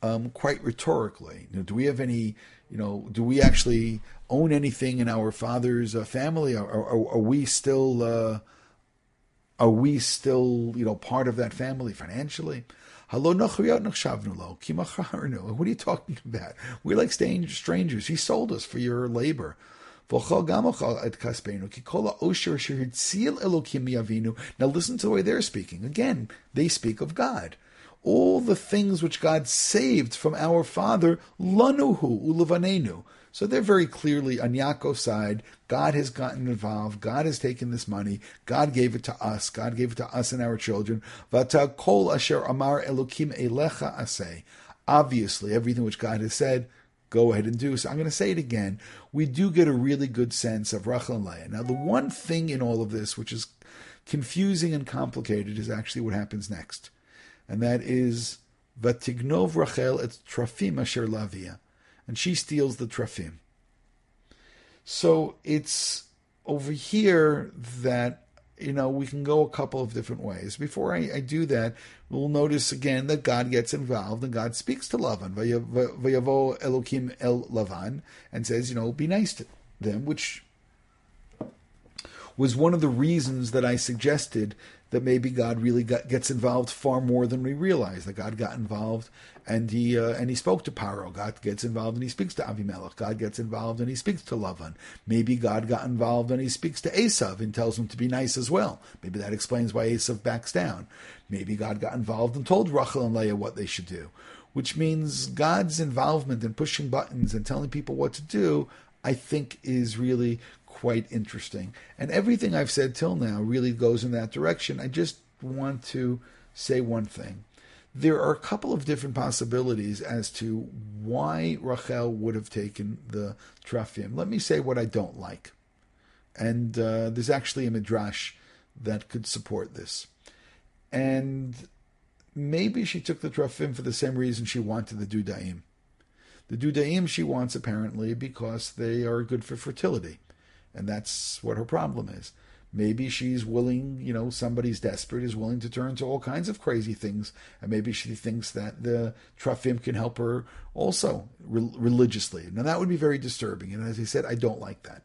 um, quite rhetorically. You know, do we have any you know, do we actually own anything in our father's uh, family? Are, are, are, we still uh, are we still you know part of that family financially? What are you talking about? We're like strangers. He sold us for your labor. Now listen to the way they're speaking. Again, they speak of God all the things which God saved from our father, lanuhu ulevanenu. So they're very clearly on Yaakov's side. God has gotten involved. God has taken this money. God gave it to us. God gave it to us and our children. Vata kol asher amar elokim elecha aseh. Obviously, everything which God has said, go ahead and do. So I'm going to say it again. We do get a really good sense of Rachel and Leah. Now, the one thing in all of this which is confusing and complicated is actually what happens next. And that is Vatignov Rachel et Trafim Asher Lavia and she steals the trafim. So it's over here that you know we can go a couple of different ways. Before I, I do that, we'll notice again that God gets involved and God speaks to Lavan, Vayavo Elokim El Lavan, and says, you know, be nice to them, which was one of the reasons that I suggested that maybe God really got, gets involved far more than we realize. That God got involved and he uh, and he spoke to Paro. God gets involved and he speaks to Avimelech. God gets involved and he speaks to Lavan. Maybe God got involved and he speaks to Esav and tells him to be nice as well. Maybe that explains why Esav backs down. Maybe God got involved and told Rachel and Leah what they should do. Which means God's involvement in pushing buttons and telling people what to do, I think, is really quite interesting. And everything I've said till now really goes in that direction. I just want to say one thing. There are a couple of different possibilities as to why Rachel would have taken the trafim. Let me say what I don't like. And uh, there's actually a midrash that could support this. And maybe she took the trafim for the same reason she wanted the dudaim. The dudaim she wants apparently because they are good for fertility. And that's what her problem is. Maybe she's willing, you know, somebody's desperate, is willing to turn to all kinds of crazy things. And maybe she thinks that the Trafim can help her also re- religiously. Now, that would be very disturbing. And as I said, I don't like that.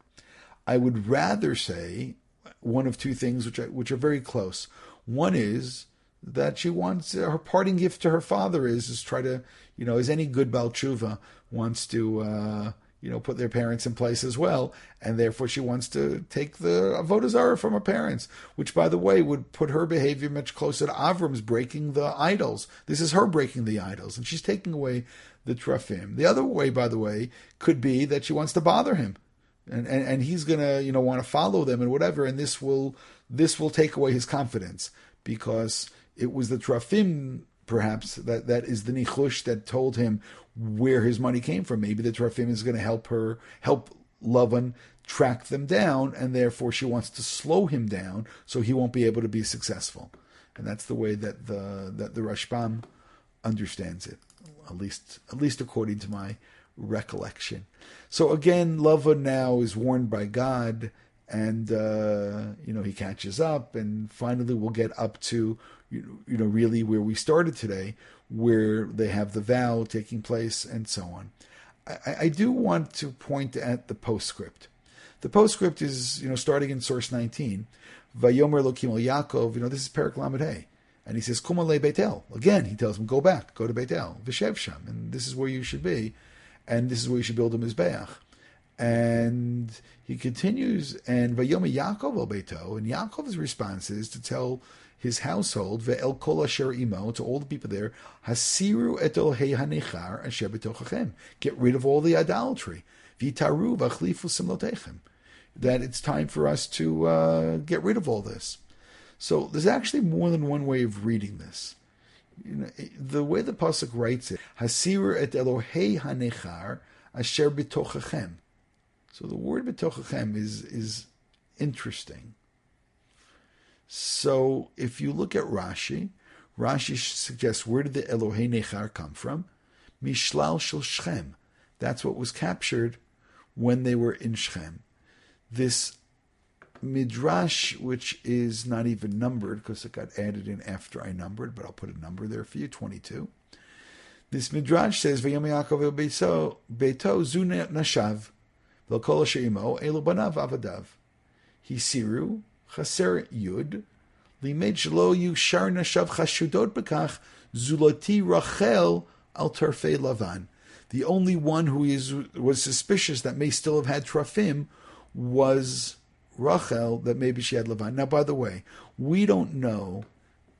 I would rather say one of two things which, I, which are very close. One is that she wants her parting gift to her father is is try to you know as any good Baal Teshuva wants to uh, you know, put their parents in place as well, and therefore she wants to take the avodah zarah from her parents, which, by the way, would put her behavior much closer to Avram's breaking the idols. This is her breaking the idols, and she's taking away the trafim. The other way, by the way, could be that she wants to bother him, and and, and he's gonna you know want to follow them and whatever, and this will this will take away his confidence because it was the trafim perhaps that that is the nichush that told him where his money came from. Maybe the Terafim is going to help her, help Lavan track them down, and therefore she wants to slow him down so he won't be able to be successful. And that's the way that the that the Rashbam understands it, at least at least according to my recollection. So again, Lavan now is warned by God, and uh, you know he catches up, and finally we'll get up to you know really where we started today, where they have the vow taking place and so on. I, I do want to point at the postscript. The postscript is, you know, starting in source 19. Vayomer Lokim Yaakov, you know, this is Perak Lamed And he says, Kumale Betel. Again, he tells him, go back, go to Betel, Vishevsham, And this is where you should be. And this is where you should build a Mizbeach. And he continues, and Vayomer Yaakov Beto. And Yaakov's response is to tell his household, ve'el kol asher imo, to all the people there, hasiru et hei hanechar asher betochachem. Get rid of all the idolatry. V'itaru v'achlifu simlotechem. That it's time for us to uh, get rid of all this. So there's actually more than one way of reading this. You know, the way the pasuk writes it, hasiru et Elohei hanechar asher betochachem. So the word betochachem is is interesting. So if you look at Rashi, Rashi suggests where did the Elohei Nechar come from? Mishlal shel Shechem. That's what was captured when they were in Shechem. This midrash, which is not even numbered because it got added in after I numbered, but I'll put a number there for you, 22. This midrash says, "Vayom Yaakov beito beito zu nashav, v'kol sheimo elu banav avadav, hisiru chaser yud, limed shelo yushar nashav chashudot bekach, zulati rachel al tarfei lavan. The only one who is was suspicious that may still have had trafim was Rachel, that maybe she had Lavan. Now, by the way, we don't know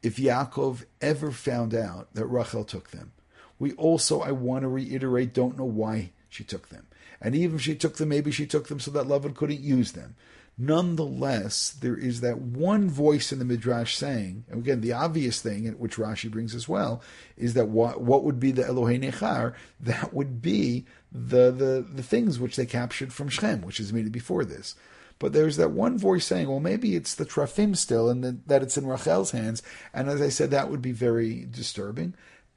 if Yaakov ever found out that Rachel took them. We also, I want to reiterate, don't know why she took them. And even if she took them, maybe she took them so that Lavan couldn't use them. Nonetheless, there is that one voice in the Midrash saying, and again, the obvious thing, which Rashi brings as well, is that what, what would be the Elohei Nechar? That would be the, the, the things which they captured from Shem, which is immediately before this. But there's that one voice saying, well, maybe it's the Trafim still, and that it's in Rachel's hands. And as I said, that would be very disturbing.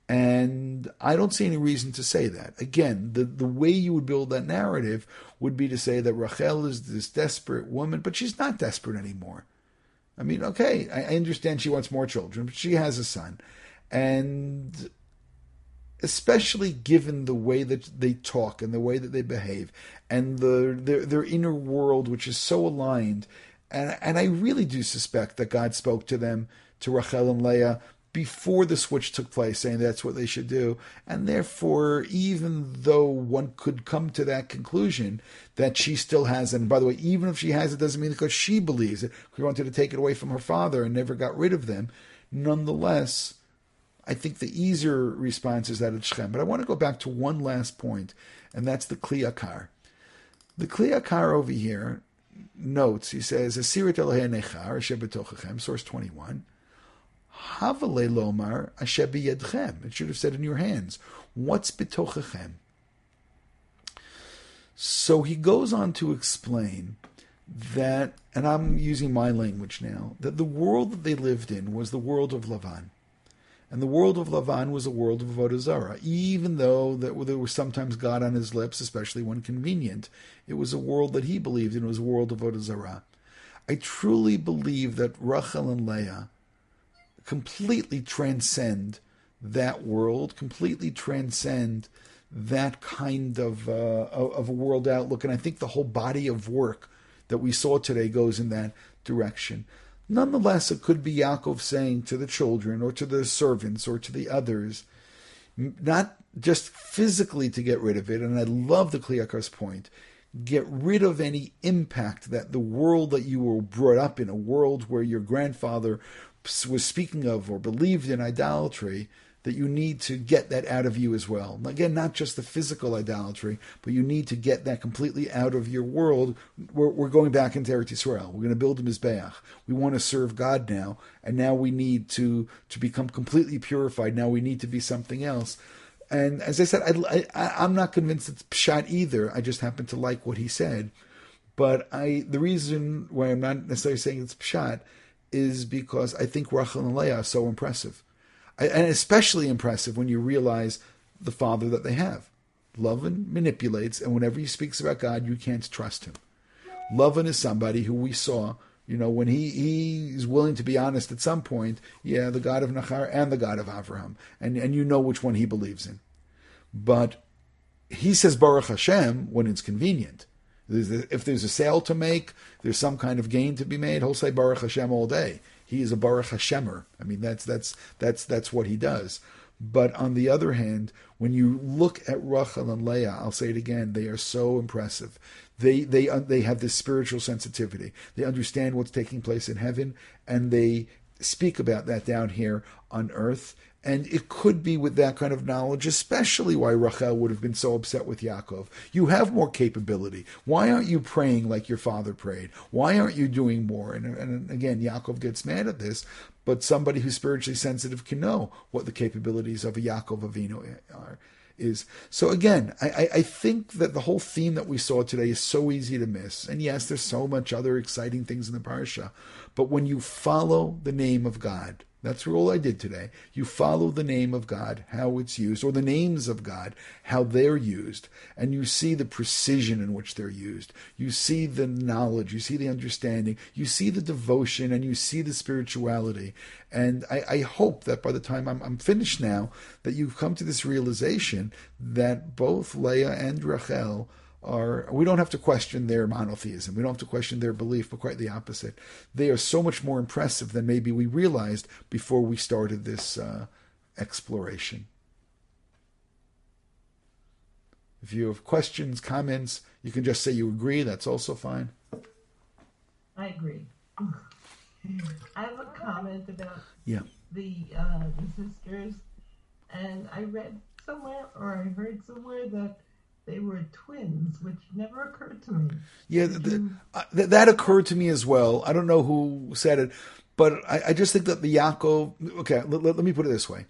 And I don't see any reason to say that. Again, the, the way you would build that narrative would be to say that Rachel is this desperate woman, but she's not desperate anymore. I mean, okay, I, I understand she wants more children, but she has a son. And especially given the way that they talk and the way that they behave and the their, their inner world, which is so aligned. And, and I really do suspect that God spoke to them, to Rachel and Leah, before the switch took place, saying that's what they should do. And therefore, even though one could come to that conclusion that she still has, and by the way, even if she has, it doesn't mean because she believes it. She wanted to take it away from her father and never got rid of them. Nonetheless, I think the easier response is that it's Shem. But I want to go back to one last point, and that's the Kli Yakar. The Kli Yakar over here notes, he says, Nechar, source 21. Havale lomar asher biyedchem. It should have said in your hands. What's betochechem? So he goes on to explain that, and I'm using my language now, that the world that they lived in was the world of Lavan. And the world of Lavan was a world of Avodah Zarah. Even though that there was sometimes God on his lips, especially when convenient, it was a world that he believed in. It was a world of Avodah Zarah. I truly believe that Rachel and Leah completely transcend that world, completely transcend that kind of uh, of a world outlook. And I think the whole body of work that we saw today goes in that direction. Nonetheless, it could be Yaakov saying to the children or to the servants or to the others, not just physically to get rid of it, and I love the Kli Yakar's point, get rid of any impact that the world that you were brought up in, a world where your grandfather was speaking of or believed in idolatry, that you need to get that out of you as well. Again, not just the physical idolatry, but you need to get that completely out of your world. We're, we're going back into Eretz Israel. We're going to build a Mizbeach. We want to serve God now, and now we need to, to become completely purified. Now we need to be something else. And as I said, I, I, I'm not convinced it's Pshat either. I just happen to like what he said. But I, the reason why I'm not necessarily saying it's Pshat is because I think Rachel and Leah are so impressive. I, and especially impressive when you realize the father that they have. Lavan manipulates, and whenever he speaks about God, you can't trust him. Lavan is somebody who we saw, you know, when he is willing to be honest at some point, yeah, the God of Nachor and the God of Avraham, and and you know which one he believes in. But he says Baruch Hashem when it's convenient. If there's a sale to make, there's some kind of gain to be made. He'll say Baruch Hashem all day. He is a Baruch Hashemer. I mean, that's that's that's that's what he does. But on the other hand, when you look at Rachel and Leah, I'll say it again, they are so impressive. They they uh, they have this spiritual sensitivity. They understand what's taking place in heaven, and they speak about that down here on earth. And it could be with that kind of knowledge, especially why Rachel would have been so upset with Yaakov. You have more capability. Why aren't you praying like your father prayed? Why aren't you doing more? And, and again, Yaakov gets mad at this, but somebody who's spiritually sensitive can know what the capabilities of a Yaakov Avinu are. Is so again, I, I think that the whole theme that we saw today is so easy to miss. And yes, there's so much other exciting things in the parsha, but when you follow the name of God, that's all I did today. You follow the name of God, how it's used, or the names of God, how they're used, and you see the precision in which they're used. You see the knowledge, you see the understanding, you see the devotion, and you see the spirituality. And I, I hope that by the time I'm, I'm, finished now, that you've come to this realization that both Leah and Rachel are we don't have to question their monotheism. We don't have to question their belief, but quite the opposite. They are so much more impressive than maybe we realized before we started this uh, exploration. If you have questions, comments, you can just say you agree. That's also fine. I agree. I have a comment about yeah. the uh, the sisters, and I read somewhere or I heard somewhere that they were twins, which never occurred to me. Yeah, the, the, uh, that occurred to me as well. I don't know who said it, but I, I just think that the Yaakov. Okay, let, let, let me put it this way: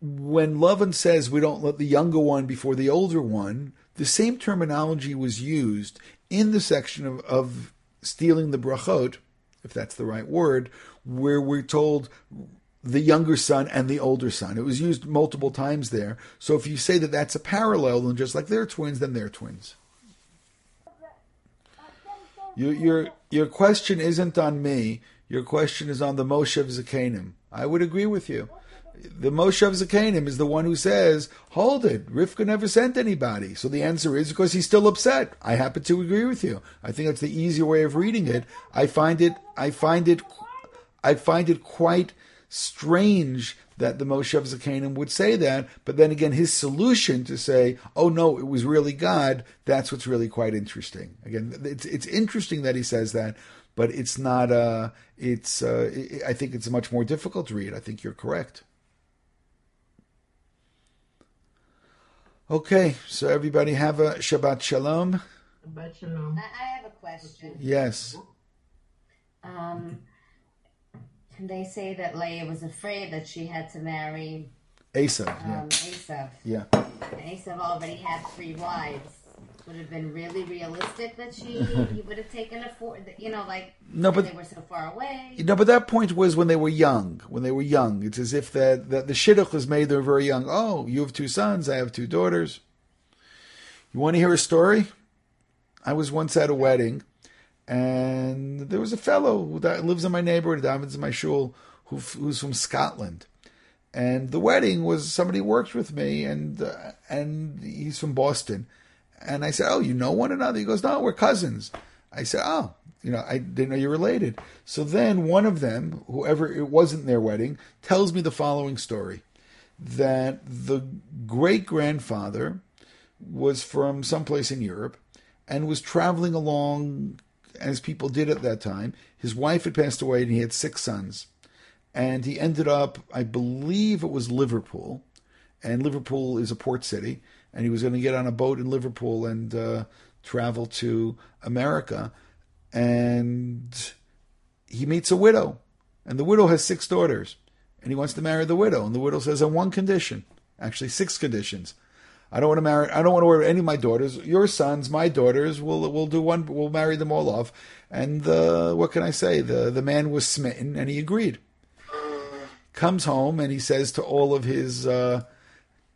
when Lavan says we don't let the younger one before the older one, the same terminology was used in the section of, of stealing the brachot, if that's the right word, where we're told the younger son and the older son. It was used multiple times there. So if you say that that's a parallel, then just like they're twins, then they're twins. Your your your question isn't on me. Your question is on the Moshav Zekenim. I would agree with you. The Moshav Zekenim is the one who says, "Hold it, Rivka never sent anybody." So the answer is because he's still upset. I happen to agree with you. I think that's the easier way of reading it. I find it. I find it. I find it quite strange that the Moshav Zekenim would say that, but then again, his solution to say, "Oh no, it was really God," that's what's really quite interesting. Again, it's it's interesting that he says that, but it's not. Uh, it's. Uh, I think it's much more difficult to read. I think you're correct. Okay, so everybody have a Shabbat Shalom. Shabbat shalom. I, I have a question. Yes. Um, they say that Leah was afraid that she had to marry Esav. Yeah. um, yeah. And Esav already had three wives. Would have been really realistic that she he would have taken a four? You know, like No, but they were so far away. No, but that point was when they were young. When they were young, it's as if that, that the shidduch was made. They were very young. Oh, you have two sons. I have two daughters. You want to hear a story? I was once at a wedding, and there was a fellow that lives in my neighborhood, davens in my shul, who, who's from Scotland. And the wedding was somebody worked with me, and uh, and he's from Boston. And I said, "Oh, you know one another?" He goes, "No, we're cousins." I said, "Oh, you know, I didn't know you're related." So then one of them, whoever it wasn't their wedding, tells me the following story: that the great grandfather was from someplace in Europe and was traveling along as people did at that time. His wife had passed away, and he had six sons. And he ended up, I believe it was Liverpool, and Liverpool is a port city, and he was going to get on a boat in Liverpool and uh, travel to America. And he meets a widow, and the widow has six daughters, and he wants to marry the widow. And the widow says, on one condition, actually six conditions. I don't want to marry. I don't want to marry any of my daughters. Your sons, my daughters. We'll we'll do one. We'll marry them all off. And uh, what can I say? The the man was smitten, and he agreed. Comes home and he says to all of his uh,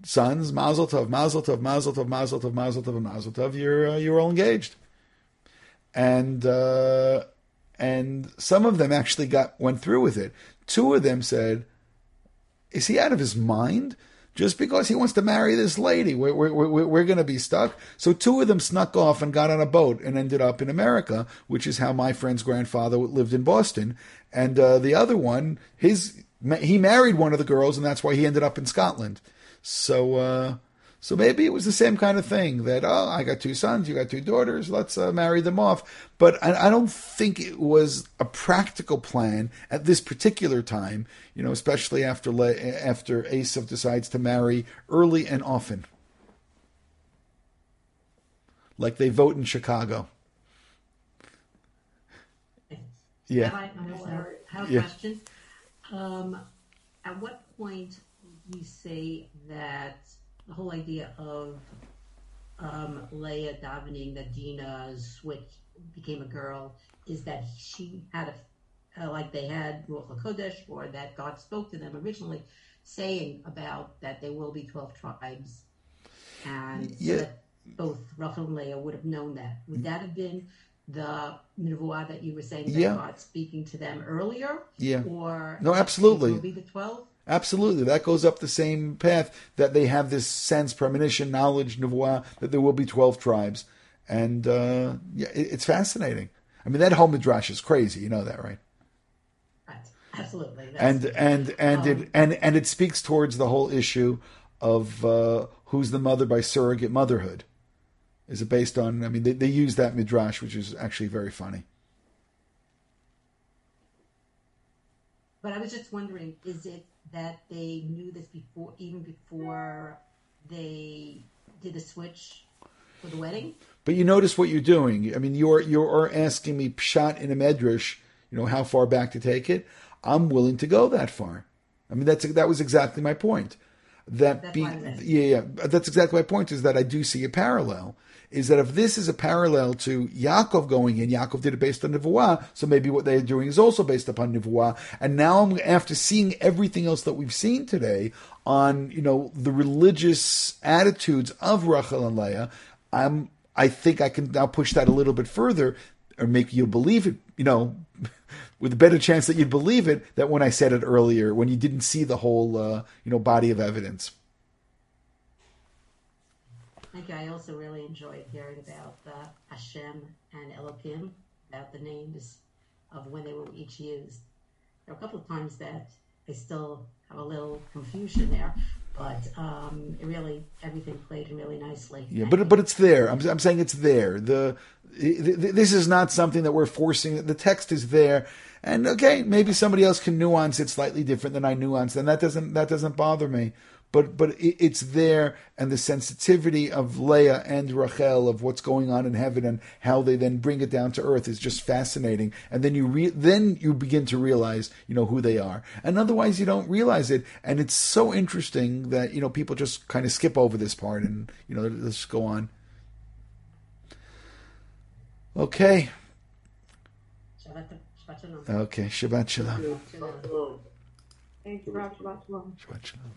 sons, "Mazel tov, Mazel tov, Mazel tov, Mazel tov, Mazel tov, Mazel tov. You're uh, you're all engaged." And uh, and some of them actually got went through with it. Two of them said, "Is he out of his mind?" Just because he wants to marry this lady. We're, we're, we're, we're going to be stuck. So two of them snuck off and got on a boat and ended up in America, which is how my friend's grandfather lived in Boston. And uh, the other one, his he married one of the girls, and that's why he ended up in Scotland. So uh, so maybe it was the same kind of thing that oh, I got two sons, you got two daughters, let's uh, marry them off. But I, I don't think it was a practical plan at this particular time. You know, especially after Le- after Esav decides to marry early and often, like they vote in Chicago. Yeah. Have I, I'm I have a Yeah. question. Um, at what point you say that the whole idea of um, Leah davening that Dina's switch became a girl is that she had a, uh, like they had Ruach HaKodesh or that God spoke to them originally saying about that there will be 12 tribes and Yeah. that both Rachel and Leah would have known that. Would that have been the Nevuah that you were saying that Yeah. God speaking to them earlier? Yeah. Or No, absolutely. Will be the 12? Absolutely, that goes up the same path that they have this sense, premonition, knowledge, nevuah that there will be twelve tribes, and uh, yeah, it, it's fascinating. I mean, that whole midrash is crazy. You know that, right? Right. Absolutely. That's- And and and it and and it speaks towards the whole issue of uh, who's the mother by surrogate motherhood. Is it based on? I mean, they, they use that midrash, which is actually very funny. But I was just wondering, is it that they knew this before, even before they did the switch for the wedding. But you notice what you're doing. I mean, you're you're asking me pshat in a medrash. You know how far back to take it. I'm willing to go that far. I mean, that's that was exactly my point. That That's be why I was asking. yeah yeah. That's exactly my point. Is that I do see a parallel. Is that if this is a parallel to Yaakov going in, Yaakov did it based on Nivuah, so maybe what they're doing is also based upon Nivuah. And now, I'm, after seeing everything else that we've seen today on, you know, the religious attitudes of Rachel and Leah, I'm, I think I can now push that a little bit further or make you believe it, you know, with a better chance that you'd believe it that when I said it earlier, when you didn't see the whole, uh, you know, body of evidence. You. I also really enjoyed hearing about uh, Hashem and Elohim, about the names of when they were each used. There are a couple of times that I still have a little confusion there, but um, really everything played really nicely. Yeah, but but it's there. I'm I'm saying it's there. The th- th- this is not something that we're forcing. The text is there, and okay, maybe somebody else can nuance it slightly different than I nuance, and that doesn't that doesn't bother me. But but it, it's there, and the sensitivity of Leah and Rachel of what's going on in heaven and how they then bring it down to earth is just fascinating. And then you re- then you begin to realize you know who they are, and otherwise you don't realize it. And it's so interesting that you know people just kind of skip over this part and you know let's just go on. Okay. Shabbat, Shabbat Shalom. Okay. Shabbat shalom. Thanks, Rob. Shabbat shalom. Shabbat shalom.